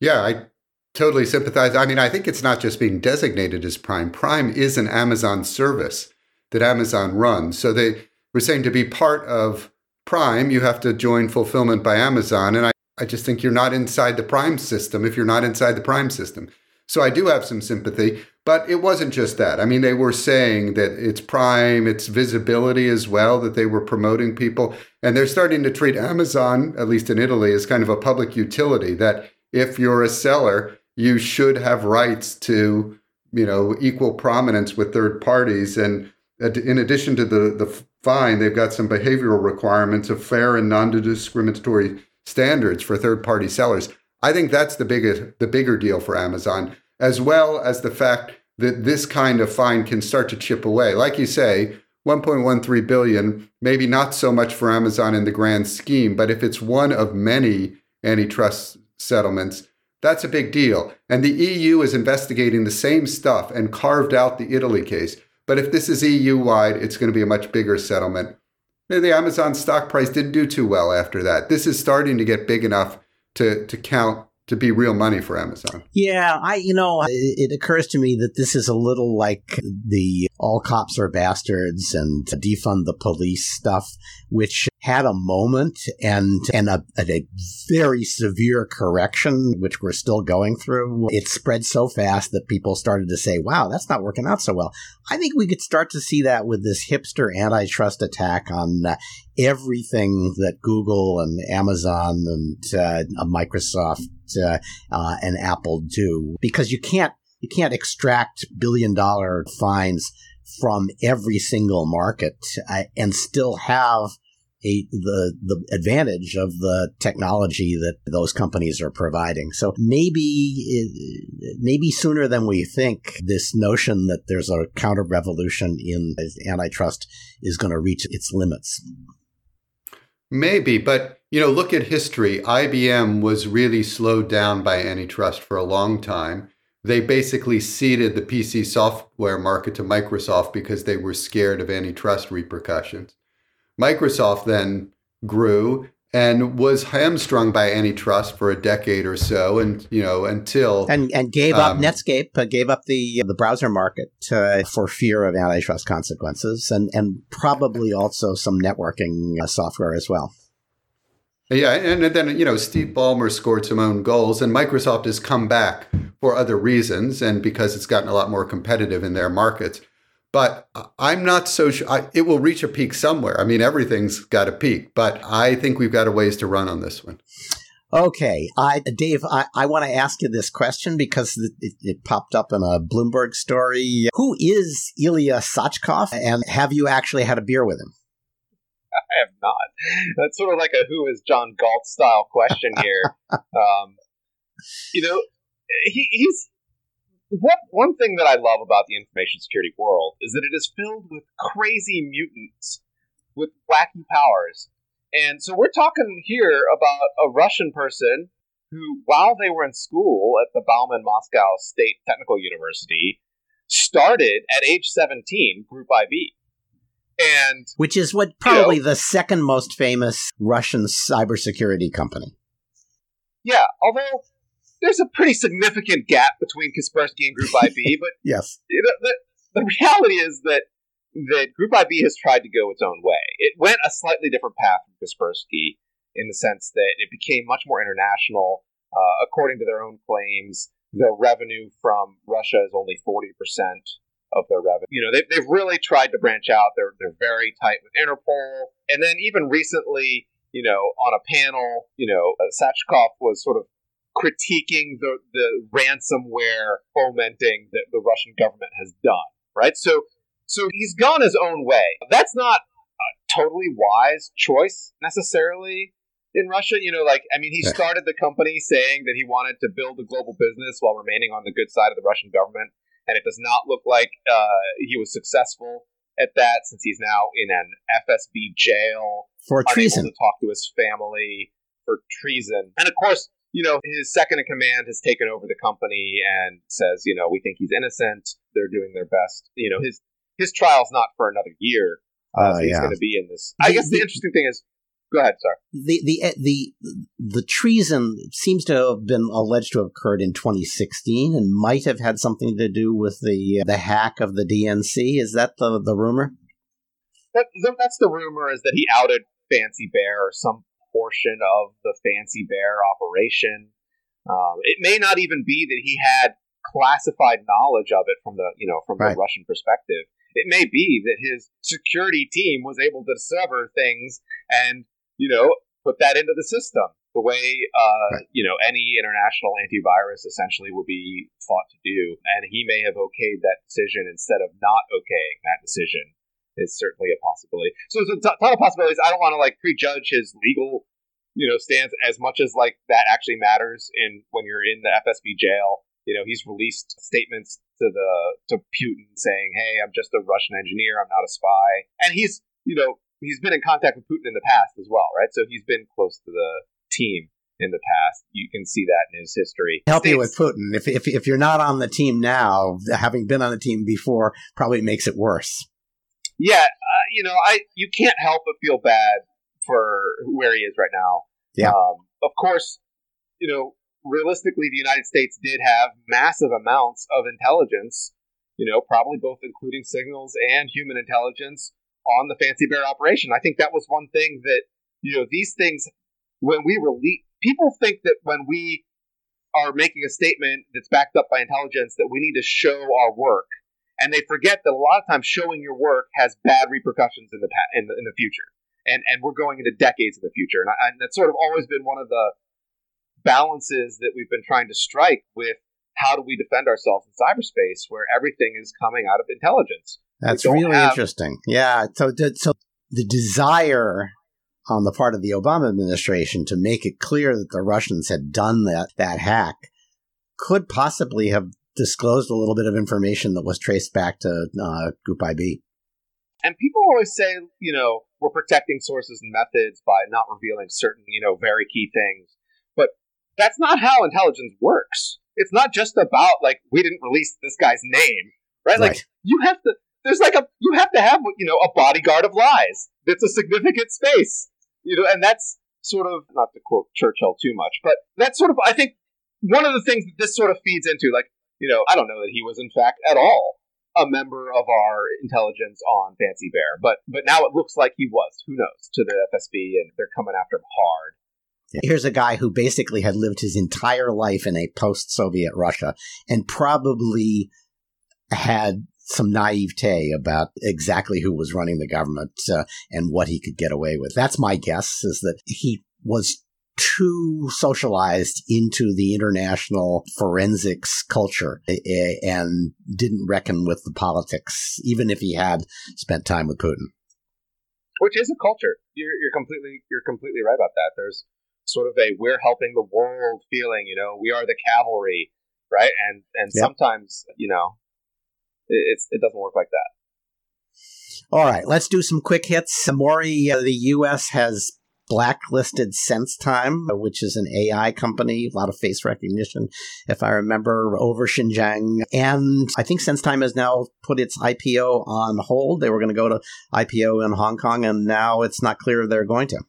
Yeah, I totally sympathize. I mean, I think it's not just being designated as Prime. Prime is an Amazon service that Amazon runs. So they were saying to be part of Prime, you have to join Fulfillment by Amazon. And I I just think you're not inside the prime system if you're not inside the prime system. So I do have some sympathy, but it wasn't just that. I mean, they were saying that it's prime, it's visibility as well, that they were promoting people. And they're starting to treat Amazon, at least in Italy, as kind of a public utility that if you're a seller, you should have rights to, you know, equal prominence with third parties. And in addition to the, the fine, they've got some behavioral requirements of fair and non discriminatory standards for third party sellers. I think that's the biggest the bigger deal for Amazon, as well as the fact that this kind of fine can start to chip away. Like you say, 1.13 billion, maybe not so much for Amazon in the grand scheme, but if it's one of many antitrust settlements, that's a big deal. And the EU is investigating the same stuff and carved out the Italy case. But if this is EU wide, it's going to be a much bigger settlement the Amazon stock price didn't do too well after that. This is starting to get big enough to to count to be real money for Amazon. Yeah, I you know it, occurs to me that this is a little like the all cops are bastards and defund the police stuff, which had a moment and and a, a, very severe correction, which we're still going through. It spread so fast that people started to say, "Wow, that's not working out so well." I think we could start to see that with this hipster antitrust attack on uh, everything that Google and Amazon and uh, Microsoft uh, uh, and Apple do, because you can't you can't extract billion dollar fines from every single market uh, and still have a, the the advantage of the technology that those companies are providing. So maybe maybe sooner than we think, this notion that there's a counter revolution in antitrust is going to reach its limits. Maybe, but you know, look at history. IBM was really slowed down by antitrust for a long time. They basically ceded the PC software market to Microsoft because they were scared of antitrust repercussions. Microsoft then grew and was hamstrung by antitrust for a decade or so, and you know until and and gave um, up Netscape, uh, gave up the the browser market uh, for fear of antitrust consequences, and and probably also some networking uh, software as well. Yeah, and then you know Steve Ballmer scored some own goals, and Microsoft has come back for other reasons, and because it's gotten a lot more competitive in their markets. But I'm not so sure. I, it will reach a peak somewhere. I mean, everything's got a peak, but I think we've got a ways to run on this one. Okay, I, Dave, I, I want to ask you this question because it, it, popped up in a Bloomberg story. Who is Ilya Sachkov, and have you actually had a beer with him? I have not. That's sort of like a "Who is John Galt" style question here. *laughs* um, you know, he, he's what one thing that I love about the information security world is that it is filled with crazy mutants with wacky powers. And so we're talking here about a Russian person who, while they were in school at the Bauman Moscow State Technical University, started at age 17 Group IB. And which is what probably you know, the second most famous Russian cybersecurity company. Yeah, although there's a pretty significant gap between Kaspersky and Group IB, *laughs* but yes, the, the, the, reality is that that Group IB has tried to go its own way. It went a slightly different path from Kaspersky in the sense that it became much more international. Uh, according to their own claims, their revenue from Russia is only forty percent of their revenue. You know, they've, they've really tried to branch out. They're they're very tight with Interpol, and then even recently, you know, on a panel, you know, uh, Sachkov was sort of critiquing the, the ransomware fomenting that the Russian government has done, right? So, so he's gone his own way. That's not a totally wise choice necessarily in Russia. You know, like, I mean, he started the company saying that he wanted to build a global business while remaining on the good side of the Russian government. And it does not look like uh, he was successful at that since he's now in an FSB jail for treason. to talk to his family for treason. And of course, you know, his second in command has taken over the company and says, you know, we think he's innocent. They're doing their best. You know, his his trial's not for another year. Uh, uh, so he's yeah. going to be in this. I guess the, the interesting thing is, go ahead. Sorry. The the eh, the the treason seems to have been alleged to have occurred in 2016 and might have had something to do with the the hack of the DNC. Is that the the rumor? That, that's the rumor. Is that he outed Fancy Bear or some portion of the Fancy Bear operation. Um, it may not even be that he had classified knowledge of it from the you know from right. the Russian perspective. It may be that his security team was able to discover things and you know put that into the system the way uh, right. you know any international antivirus essentially would be thought to do. And he may have okayed that decision instead of not okaying that decision is certainly a possibility. So there's a ton of possibilities. I don't want to like prejudge his legal, you know, stance as much as like that actually matters in when you're in the FSB jail. You know, he's released statements to the to Putin saying, "Hey, I'm just a Russian engineer. I'm not a spy." And he's, you know, he's been in contact with Putin in the past as well, right? So he's been close to the team in the past. You can see that in his history. Help States, you with Putin. If, if if you're not on the team now, having been on the team before probably makes it worse yeah, uh, you know, I you can't help but feel bad for where he is right now. Yeah. Um, of course, you know, realistically, the United States did have massive amounts of intelligence. You know, probably both including signals and human intelligence on the Fancy Bear operation. I think that was one thing that you know these things when we release people think that when we are making a statement that's backed up by intelligence that we need to show our work and they forget that a lot of times showing your work has bad repercussions in the in the, in the future, and and we're going into decades in the future, and, I, and that's sort of always been one of the balances that we've been trying to strike with how do we defend ourselves in cyberspace where everything is coming out of intelligence. That's really have... interesting. Yeah. So, so the desire on the part of the Obama administration to make it clear that the Russians had done that that hack could possibly have disclosed a little bit of information that was traced back to uh, Group IB. And people always say, you know, we're protecting sources and methods by not revealing certain, you know, very key things. But that's not how intelligence works. It's not just about like we didn't release this guy's name, right? right. Like you have to. There's like a you have to have you know a bodyguard of lies. That's a significant space, you know, and that's sort of not to quote Churchill too much, but that's sort of I think one of the things that this sort of feeds into. Like you know, I don't know that he was in fact at all a member of our intelligence on Fancy Bear, but but now it looks like he was. Who knows? To the FSB, and they're coming after him hard. Here's a guy who basically had lived his entire life in a post-Soviet Russia and probably had some naivete about exactly who was running the government uh, and what he could get away with. That's my guess is that he was too socialized into the international forensics culture and didn't reckon with the politics, even if he had spent time with Putin. Which is a culture. You're, you're completely you're completely right about that. There's sort of a we're helping the world feeling. You know, we are the cavalry, right? And and yep. sometimes you know, it, it's it doesn't work like that. All right, let's do some quick hits. Maury, uh, the U.S. has blacklisted SenseTime, which is an AI company, a lot of face recognition, if I remember, over Xinjiang. And I think SenseTime has now put its IPO on hold. They were going to go to IPO in Hong Kong, and now it's not clear they're going to.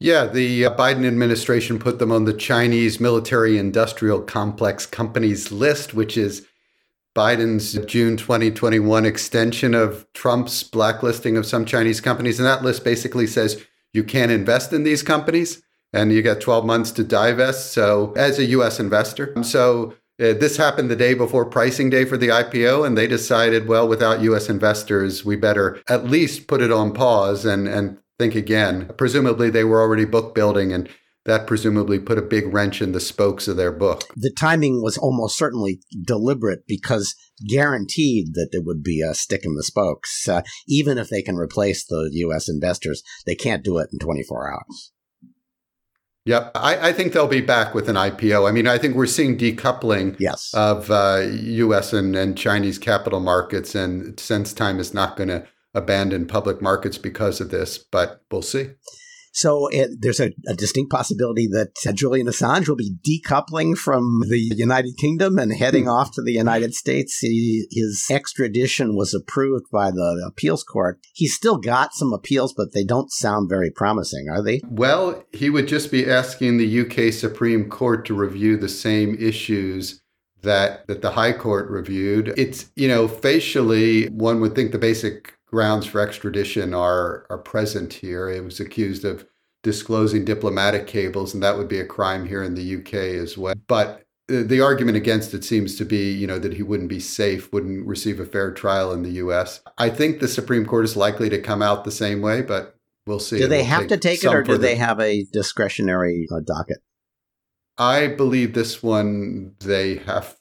Yeah, the uh, Biden administration put them on the Chinese military industrial complex companies list, which is Biden's June 2021 extension of Trump's blacklisting of some Chinese companies. And that list basically says you can't invest in these companies and you get 12 months to divest. So, as a US investor, so uh, this happened the day before pricing day for the IPO, and they decided, well, without US investors, we better at least put it on pause and, and think again. Presumably, they were already book building and that presumably put a big wrench in the spokes of their book. The timing was almost certainly deliberate because guaranteed that there would be a stick in the spokes. Uh, even if they can replace the U.S. investors, they can't do it in 24 hours. Yep, I, I, think they'll be back with an IPO. I mean, I think we're seeing decoupling yes. of uh, U.S. And, and Chinese capital markets, and since SenseTime is not going to abandon public markets because of this, but we'll see. So it, there's a, a, distinct possibility that Julian Assange will be decoupling from the United Kingdom and heading mm. off to the United States. He, his extradition was approved by the appeals court. He's still got some appeals, but they don't sound very promising, are they? Well, he would just be asking the UK Supreme Court to review the same issues that that the High Court reviewed. It's you know facially one would think the basic grounds for extradition are are present here. It was accused of disclosing diplomatic cables, and that would be a crime here in the UK as well. But the argument against it seems to be, you know, that he wouldn't be safe, wouldn't receive a fair trial in the U.S. I think the Supreme Court is likely to come out the same way, but we'll see. Do they have to take it, or do they have a discretionary uh, docket? I believe this one they have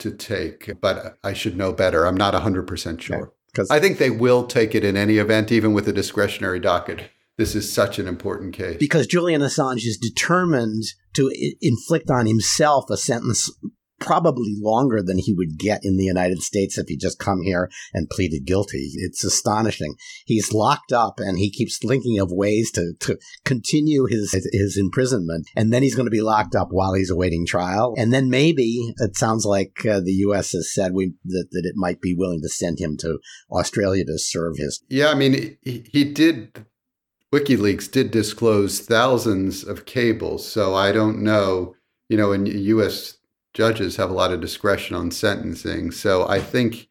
to take, but I should know better. I'm not 100% sure. Okay. Because I think they will take it in any event, even with a discretionary docket. This is such an important case. Because Julian Assange is determined to inflict on himself a sentence probably longer than he would get in the United States if he just come here and pleaded guilty. It's astonishing. He's locked up and he keeps thinking of ways to, to continue his, his imprisonment. And then he's going to be locked up while he's awaiting trial. And then maybe it sounds like uh, the U.S. has said we, that, that it might be willing to send him to Australia to serve his. Yeah, I mean, he, he did. WikiLeaks did disclose thousands of cables. So I don't know, you know, in U.S judges have a lot of discretion on sentencing. So I think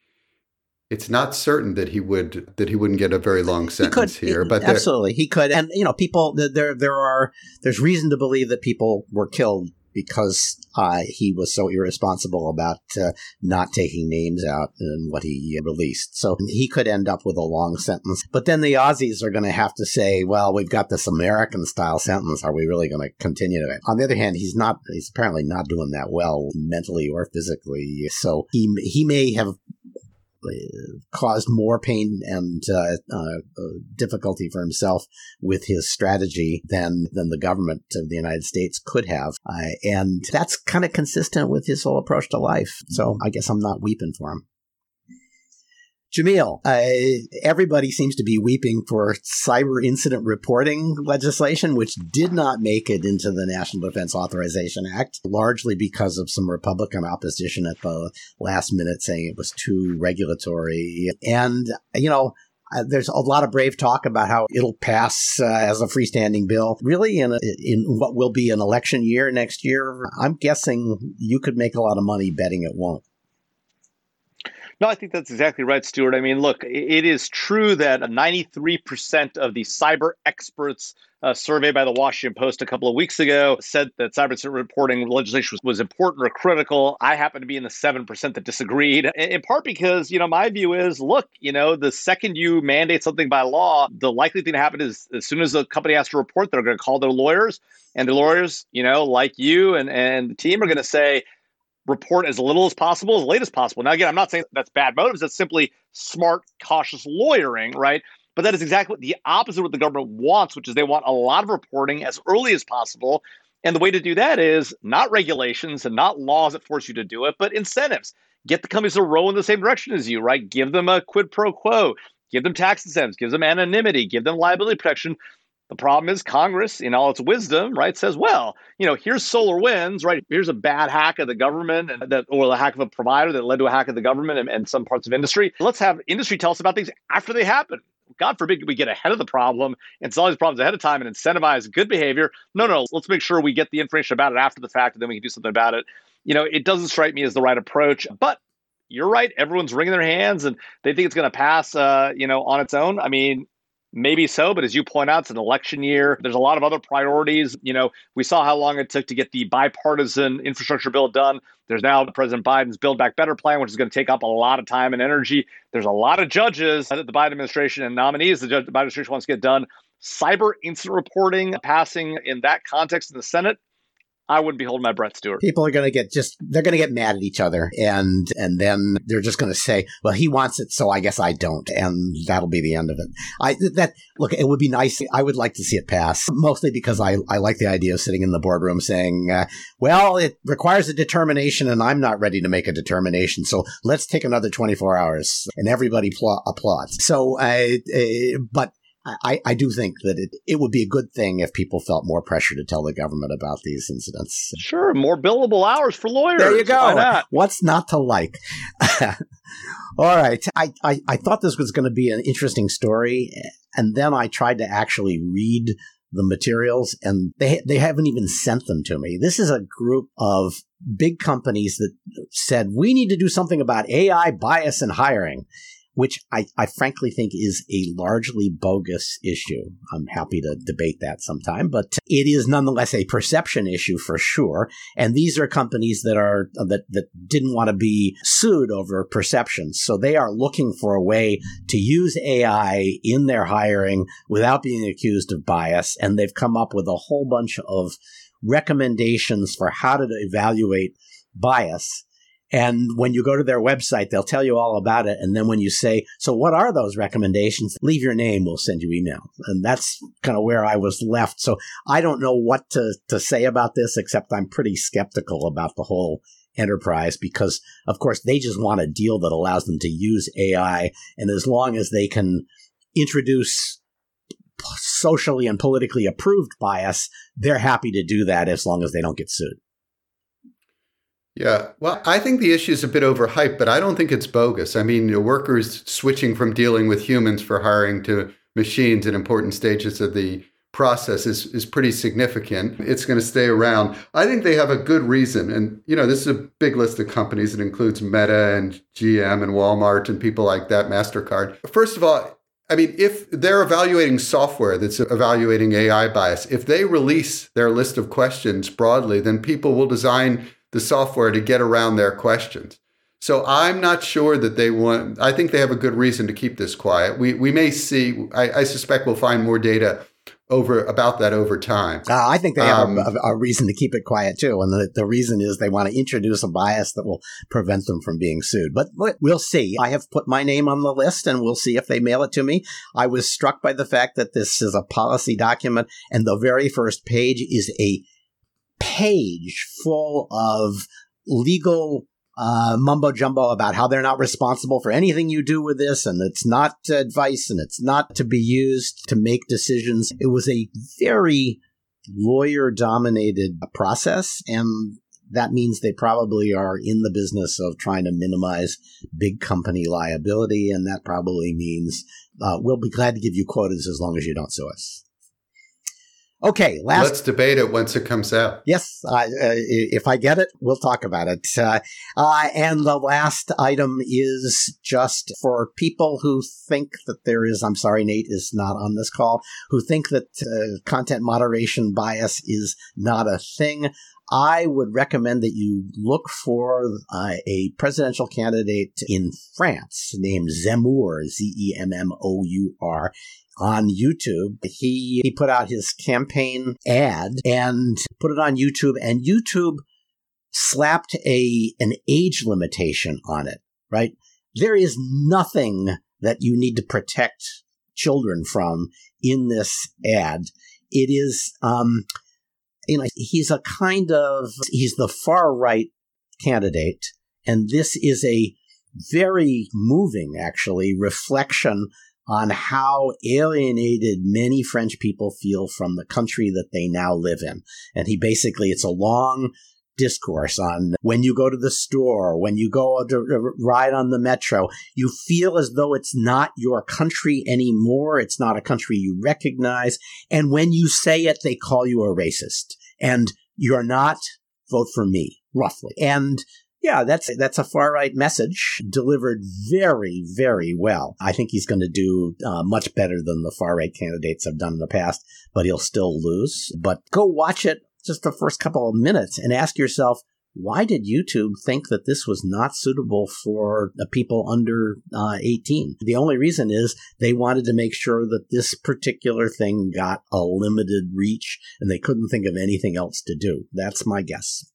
it's not certain that he would that he wouldn't get a very long sentence could, here. But absolutely, he could. And you know, people there there are there's reason to believe that people were killed because uh, he was so irresponsible about uh, not taking names out and what he released. So he could end up with a long sentence. But then the Aussies are going to have to say, well, we've got this American style sentence. Are we really going to continue to it? On the other hand, he's not, he's apparently not doing that well mentally or physically. So he, he may have caused more pain and uh, uh, difficulty for himself with his strategy than than the government of the United States could have, uh, and that's kind of consistent with his whole approach to life. So I guess I'm not weeping for him. Jamil, uh, everybody seems to be weeping for cyber incident reporting legislation, which did not make it into the National Defense Authorization Act, largely because of some Republican opposition at the last minute saying it was too regulatory. And, you know, uh, there's a lot of brave talk about how it'll pass uh, as a freestanding bill. Really, in a, in what will be an election year next year, I'm guessing you could make a lot of money betting it won't. No, I think that's exactly right, Stewart. I mean, look, it is true that 93% of the cyber experts uh, survey by the Washington Post a couple of weeks ago said that cyber reporting legislation was, was important or critical. I happen to be in the 7% that disagreed, in part because, you know, my view is look, you know, the second you mandate something by law, the likely thing to happen is as soon as the company has to report, they're going to call their lawyers, and the lawyers, you know, like you and, and the team are going to say, report as little as possible, as late as possible. Now, again, I'm not saying that's bad motives. That's simply smart, cautious lawyering, right? But that is exactly the opposite of what the government wants, which is they want a lot of reporting as early as possible. And the way to do that is not regulations and not laws that force you to do it, but incentives. Get the companies to row in the same direction as you, right? Give them a quid pro quo, give them tax incentives, give them anonymity, give them liability protection the problem is Congress, in all its wisdom, right, says, well, you know, here's SolarWinds, right? Here's a bad hack of the government and that, or the hack of a provider that led to a hack of the government and, and some parts of industry. Let's have industry tell us about things after they happen. God forbid we get ahead of the problem and solve these problems ahead of time and incentivize good behavior. No, no, let's make sure we get the information about it after the fact and then we can do something about it. You know, it doesn't strike me as the right approach, but you're right. Everyone's wringing their hands and they think it's going to pass, uh, you know, on its own. I mean, Maybe so, but as you point out, it's an election year. There's a lot of other priorities. You know, we saw how long it took to get the bipartisan infrastructure bill done. There's now President Biden's Build Back Better plan, which is going to take up a lot of time and energy. There's a lot of judges that the Biden administration and nominees the, Biden administration wants to get done cyber incident reporting passing in that context in the Senate, I wouldn't be holding my breath, Stewart. People are going to get just they're going to get mad at each other, and and then they're just going to say, "Well, he wants it, so I guess I don't," and that'll be the end of it. I that look, it would be nice. I would like to see it pass, mostly because I I like the idea of sitting in the boardroom saying, uh, "Well, it requires a determination, and I'm not ready to make a determination, so let's take another 24 hours," and everybody pl- applauds. So, uh, uh, but I, I do think that it, it would be a good thing if people felt more pressure to tell the government about these incidents. Sure, more billable hours for lawyers. There you go. What's not to like? *laughs* All right. I, I, I thought this was going to be an interesting story, and then I tried to actually read the materials, and they they haven't even sent them to me. This is a group of big companies that said we need to do something about AI bias in hiring which I, I frankly think is a largely bogus issue. I'm happy to debate that sometime, but it is nonetheless a perception issue for sure. And these are companies that are that that didn't want to be sued over perceptions, so they are looking for a way to use AI in their hiring without being accused of bias, and they've come up with a whole bunch of recommendations for how to evaluate bias and when you go to their website, they'll tell you all about it. And then when you say, so what are those recommendations? Leave your name. We'll send you email. And that's kind of where I was left. So I don't know what to, to say about this, except I'm pretty skeptical about the whole enterprise because of course they just want a deal that allows them to use AI. And as long as they can introduce socially and politically approved bias, they're happy to do that as long as they don't get sued. Yeah, well, I think the issue is a bit overhyped, but I don't think it's bogus. I mean, workers switching from dealing with humans for hiring to machines at important stages of the process is, is pretty significant. It's going to stay around. I think they have a good reason. And, you know, this is a big list of companies. It includes Meta and GM and Walmart and people like that, MasterCard. First of all, I mean, if they're evaluating software that's evaluating AI bias, if they release their list of questions broadly, then people will design the software to get around their questions. So I'm not sure that they want. I think they have a good reason to keep this quiet. We we may see. I, I suspect we'll find more data over about that over time. Uh, I think they have um, a, a, reason to keep it quiet too, and the, the reason is they want to introduce a bias that will prevent them from being sued. But we'll see. I have put my name on the list, and we'll see if they mail it to me. I was struck by the fact that this is a policy document, and the very first page is a page full of legal uh, mumbo jumbo about how they're not responsible for anything you do with this, and it's not advice, and it's not to be used to make decisions. It was a very lawyer dominated process, and that means they probably are in the business of trying to minimize big company liability, and that probably means uh, we'll be glad to give you quotas as long as you don't sue us. Okay, last. Let's debate it once it comes out. Yes, uh, if I get it, we'll talk about it. Uh, uh, and the last item is just for people who think that there is. I'm sorry, Nate is not on this call. Who think that uh, content moderation bias is not a thing. I would recommend that you look for uh, a presidential candidate in France named Zemmour, Z E M M O U R on YouTube. He, he put out his campaign ad and put it on YouTube, and YouTube slapped a an age limitation on it. Right? There is nothing that you need to protect children from in this ad. It is, um, you know, he's a kind of he's the far right candidate, and this is a very moving, actually, reflection on how alienated many French people feel from the country that they now live in. And he basically, it's a long discourse on when you go to the store, when you go to ride on the metro, you feel as though it's not your country anymore. It's not a country you recognize. And when you say it, they call you a racist. And you're not, vote for me, roughly. And yeah, that's that's a far right message delivered very, very well. I think he's going to do uh, much better than the far right candidates have done in the past, but he'll still lose. But go watch it just the first couple of minutes and ask yourself, why did YouTube think that this was not suitable for people under uh, 18? The only reason is they wanted to make sure that this particular thing got a limited reach and they couldn't think of anything else to do. That's my guess.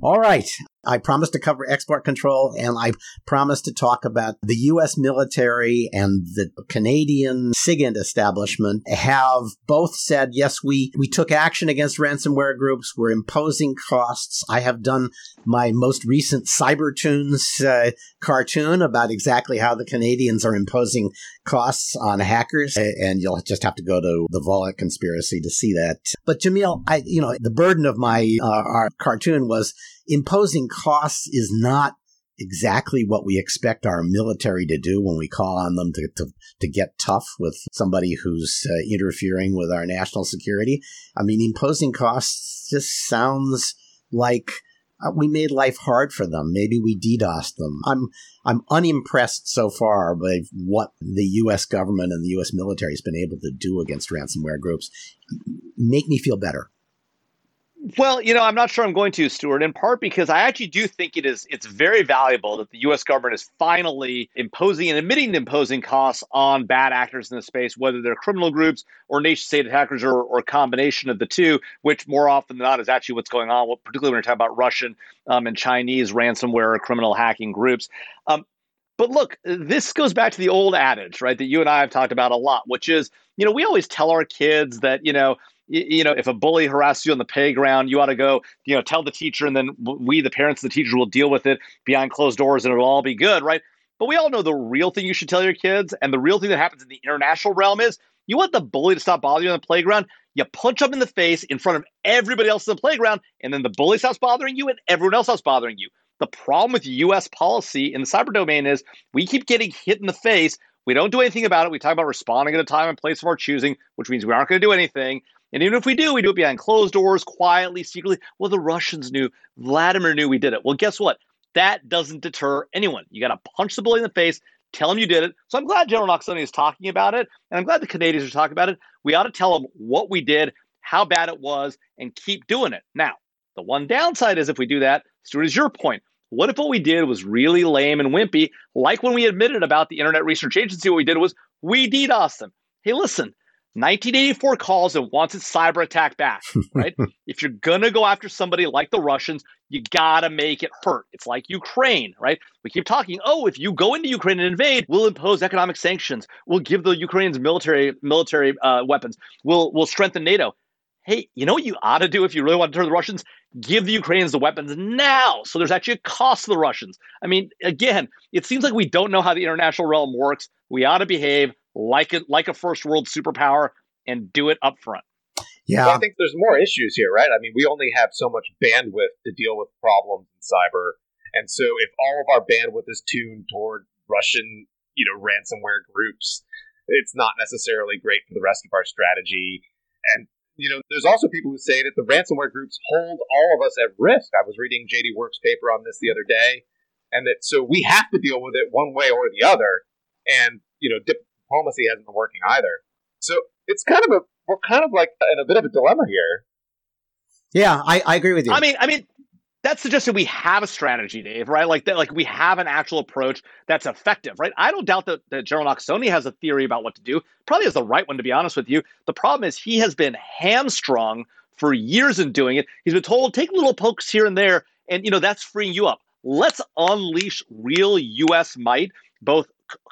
All right. I promised to cover export control and I promised to talk about the U.S. military and the Canadian SIGINT establishment have both said, yes, we, we took action against ransomware groups. We're imposing costs. I have done my most recent Cybertoons uh, cartoon about exactly how the Canadians are imposing costs on hackers. And you'll just have to go to the Volokh conspiracy to see that. But Jamil, I, you know, the burden of my uh, our cartoon was imposing costs is not exactly what we expect our military to do when we call on them to, to, to get tough with somebody who's uh, interfering with our national security. I mean, imposing costs just sounds like uh, we made life hard for them. Maybe we DDoSed them. I'm I'm unimpressed so far by what the U.S. government and the U.S. military has been able to do against ransomware groups. Make me feel better. Well, you know, I'm not sure I'm going to, Stewart, in part because I actually do think it is it's very valuable that the US government is finally imposing and admitting to imposing costs on bad actors in the space, whether they're criminal groups or nation state attackers or, or a combination of the two, which more often than not is actually what's going on, particularly when you're talking about Russian um, and Chinese ransomware or criminal hacking groups. Um, but look, this goes back to the old adage, right, that you and I have talked about a lot, which is, you know, we always tell our kids that, you know, you, know, if a bully harasses you on the playground, you ought to go, you know, tell the teacher, and then we, the parents, the teacher, will deal with it behind closed doors, and it'll all be good, right? But we all know the real thing you should tell your kids, and the real thing that happens in the international realm is you want the bully to stop bothering you on the playground. You punch them in the face in front of everybody else in the playground, and then the bully stops bothering you, and everyone else stops bothering you. The problem with U.S. policy in the cyber domain is we keep getting hit in the face. We don't do anything about it. We talk about responding at a time and place of our choosing, which means we aren't going to do anything. And even if we do, we do it behind closed doors, quietly, secretly. Well, the Russians knew, Vladimir knew we did it. Well, guess what? That doesn't deter anyone. You got to punch the bully in the face, tell him you did it. So I'm glad General Nakasone is talking about it, and I'm glad the Canadians are talking about it. We ought to tell them what we did, how bad it was, and keep doing it. Now, the one downside is if we do that, Stewart, is your point. What if what we did was really lame and wimpy, like when we admitted about the Internet Research Agency? What we did was we DDoS them. Hey, listen, 1984 calls and wants its cyber attack back, *laughs* right? if you're going to go after somebody like the Russians, you got to make it hurt. It's like Ukraine, right? We keep talking, oh, if you go into Ukraine and invade, we'll impose economic sanctions. We'll give the Ukrainians military military uh, weapons. We'll we'll strengthen NATO. Hey, you know what you ought to do if you really want to turn the Russians? Give the Ukrainians the weapons now. So there's actually a cost to the Russians. I mean, again, it seems like we don't know how the international realm works. We ought to behave like a like a first world superpower and do it up front. Yeah, well, I think there's more issues here, right? I mean, we only have so much bandwidth to deal with problems in cyber, and so if all of our bandwidth is tuned toward Russian, you know, ransomware groups, it's not necessarily great for the rest of our strategy. And you know, there's also people who say that the ransomware groups hold all of us at risk. I was reading JD Work's paper on this the other day, and that so we have to deal with it one way or the other. And you know, diplomacy hasn't been working either. So it's kind of a we're kind of like in a bit of a dilemma here. Yeah, I, I agree with you. I mean, I mean, that suggests that we have a strategy, Dave, right? Like that, like we have an actual approach that's effective, right? I don't doubt that, that General Nakasone has a theory about what to do. Probably has the right one, to be honest with you. The problem is he has been hamstrung for years in doing it. He's been told take little pokes here and there, and you know that's freeing you up. Let's unleash real U.S. might, both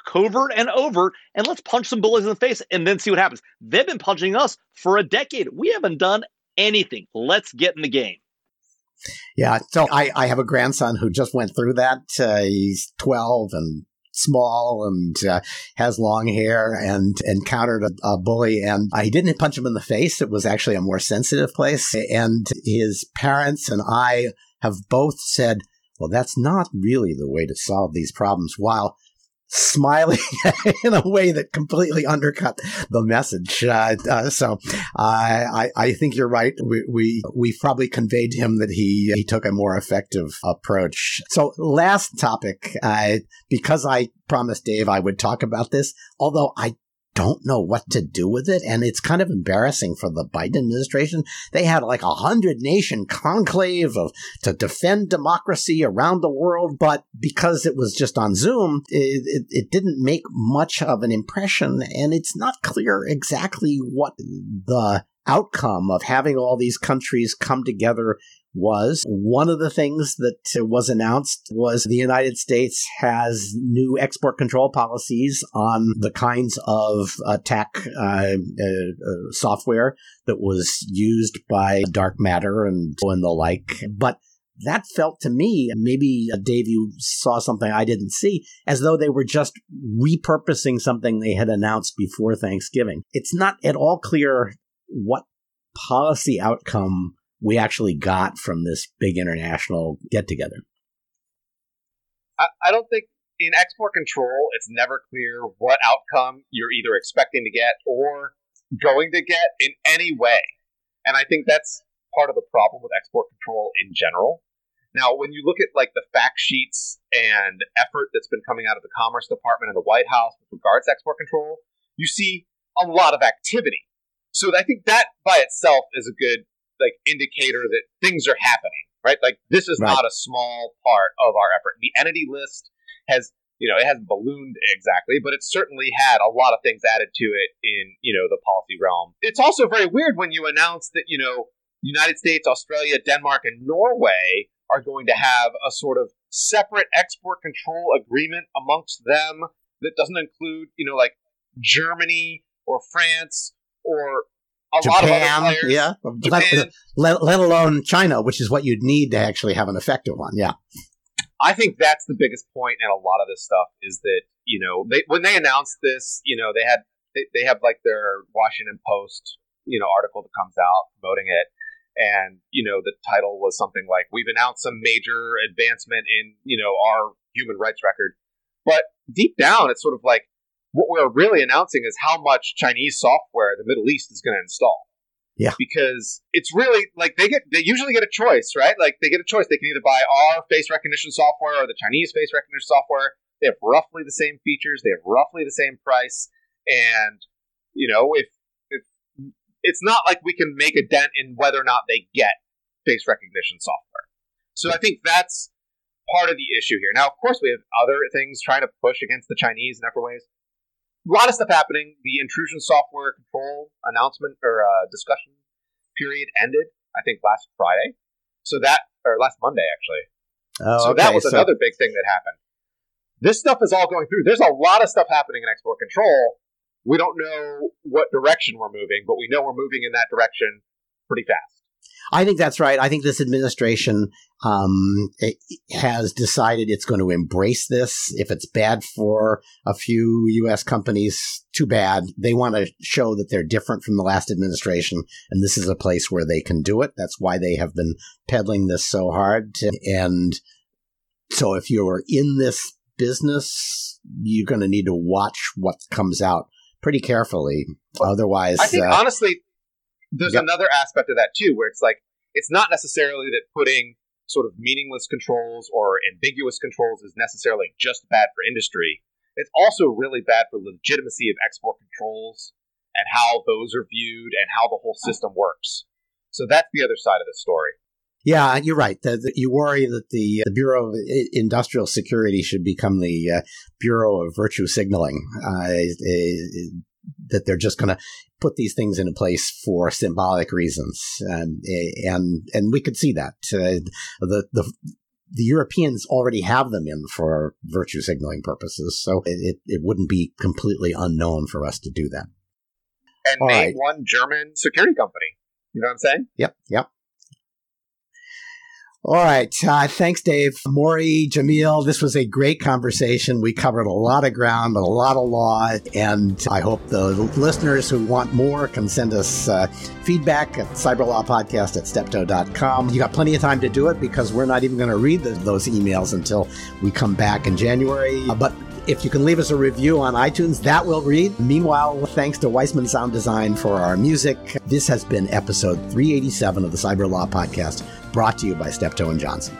covert and overt, and let's punch some bullies in the face and then see what happens. They've been punching us for a decade. We haven't done anything. Let's get in the game. Yeah, so I, I have a grandson who just went through that. Uh, he's 12 and small and uh, has long hair and encountered a, a bully and he didn't punch him in the face. It was actually a more sensitive place. And his parents and I have both said, well, that's not really the way to solve these problems. While smiling *laughs* in a way that completely undercut the message. Uh, uh, so I, I think you're right. We, we we probably conveyed to him that he he took a more effective approach. So last topic, because I promised Dave I would talk about this, although I don't know what to do with it. And it's kind of embarrassing for the Biden administration. They had like a hundred nation conclave of, to defend democracy around the world. But because it was just on Zoom, it, it, it didn't make much of an impression. And it's not clear exactly what the outcome of having all these countries come together was one of the things that was announced was the United States has new export control policies on the kinds of attack uh, uh, uh, software that was used by dark matter and, and the like. But that felt to me, maybe uh, Dave, you saw something I didn't see, as though they were just repurposing something they had announced before Thanksgiving. It's not at all clear what policy outcome we actually got from this big international get together. I, I don't think in export control, it's never clear what outcome you're either expecting to get or going to get in any way. And I think that's part of the problem with export control in general. Now, when you look at like the fact sheets and effort that's been coming out of the Commerce Department and the White House with regards to export control, you see a lot of activity. So I think that by itself is a good like indicator that things are happening, right? Like this is right. not a small part of our effort. The entity list has, you know, it hasn't ballooned exactly, but it's certainly had a lot of things added to it in, you know, the policy realm. It's also very weird when you announce that, you know, United States, Australia, Denmark, and Norway are going to have a sort of separate export control agreement amongst them that doesn't include, you know, like Germany or France or a Japan, yeah, Japan. Let, let, alone China, which is what you'd need to actually have an effective one. Yeah, I think that's the biggest point in a lot of this stuff is that you know they when they announced this, you know they had they, they have like their Washington Post you know article that comes out promoting it, and you know the title was something like "We've announced some major advancement in you know our human rights record," but deep down it's sort of like what we're really announcing is how much Chinese software the Middle East is going to install. Yeah. Because it's really like they get they usually get a choice, right? Like they get a choice. They can either buy our face recognition software or the Chinese face recognition software. They have roughly the same features, they have roughly the same price, and you know, if if it's not like we can make a dent in whether or not they get face recognition software. So I think that's part of the issue here. Now, of course, we have other things trying to push against the Chinese in different ways a lot of stuff happening. The intrusion software control announcement or uh, discussion period ended, I think, last Friday. So that, or last Monday, actually. Oh, so okay. that was so... another big thing that happened. This stuff is all going through. There's a lot of stuff happening in export control. We don't know what direction we're moving, but we know we're moving in that direction pretty fast. I think that's right. I think this administration um, has decided it's going to embrace this. If it's bad for a few U.S. companies, too bad. They want to show that they're different from the last administration, and this is a place where they can do it. That's why they have been peddling this so hard. And so, if you're in this business, you're going to need to watch what comes out pretty carefully. Otherwise, I think uh, honestly, there's yep. another aspect of that too, where it's like it's not necessarily that putting sort of meaningless controls or ambiguous controls is necessarily just bad for industry. It's also really bad for legitimacy of export controls and how those are viewed and how the whole system works. So that's the other side of the story. Yeah, you're right. The, the, you worry that the, the, Bureau of Industrial Security should become the uh, Bureau of Virtue Signaling. Uh, that they're just going to put these things into place for symbolic reasons, and and and we could see that uh, the the the Europeans already have them in for virtue signaling purposes, so it, it wouldn't be completely unknown for us to do that. And All name right. one German security company. You know what I'm saying? Yep, yep. All right. Uh, thanks, Dave. Maury, Jamil, this was a great conversation. We covered a lot of ground, a lot of law, and I hope the listeners who want more can send us uh, feedback at cyberlawpodcast at steptoe.com. You got plenty of time to do it because we're not even going to read the, those emails until we come back in January. Uh, but if you can leave us a review on iTunes, that will read. Meanwhile, thanks to Weissman Sound Design for our music. This has been episode 387 of the Cyber Law Podcast brought to you by Steptoe and Johnson.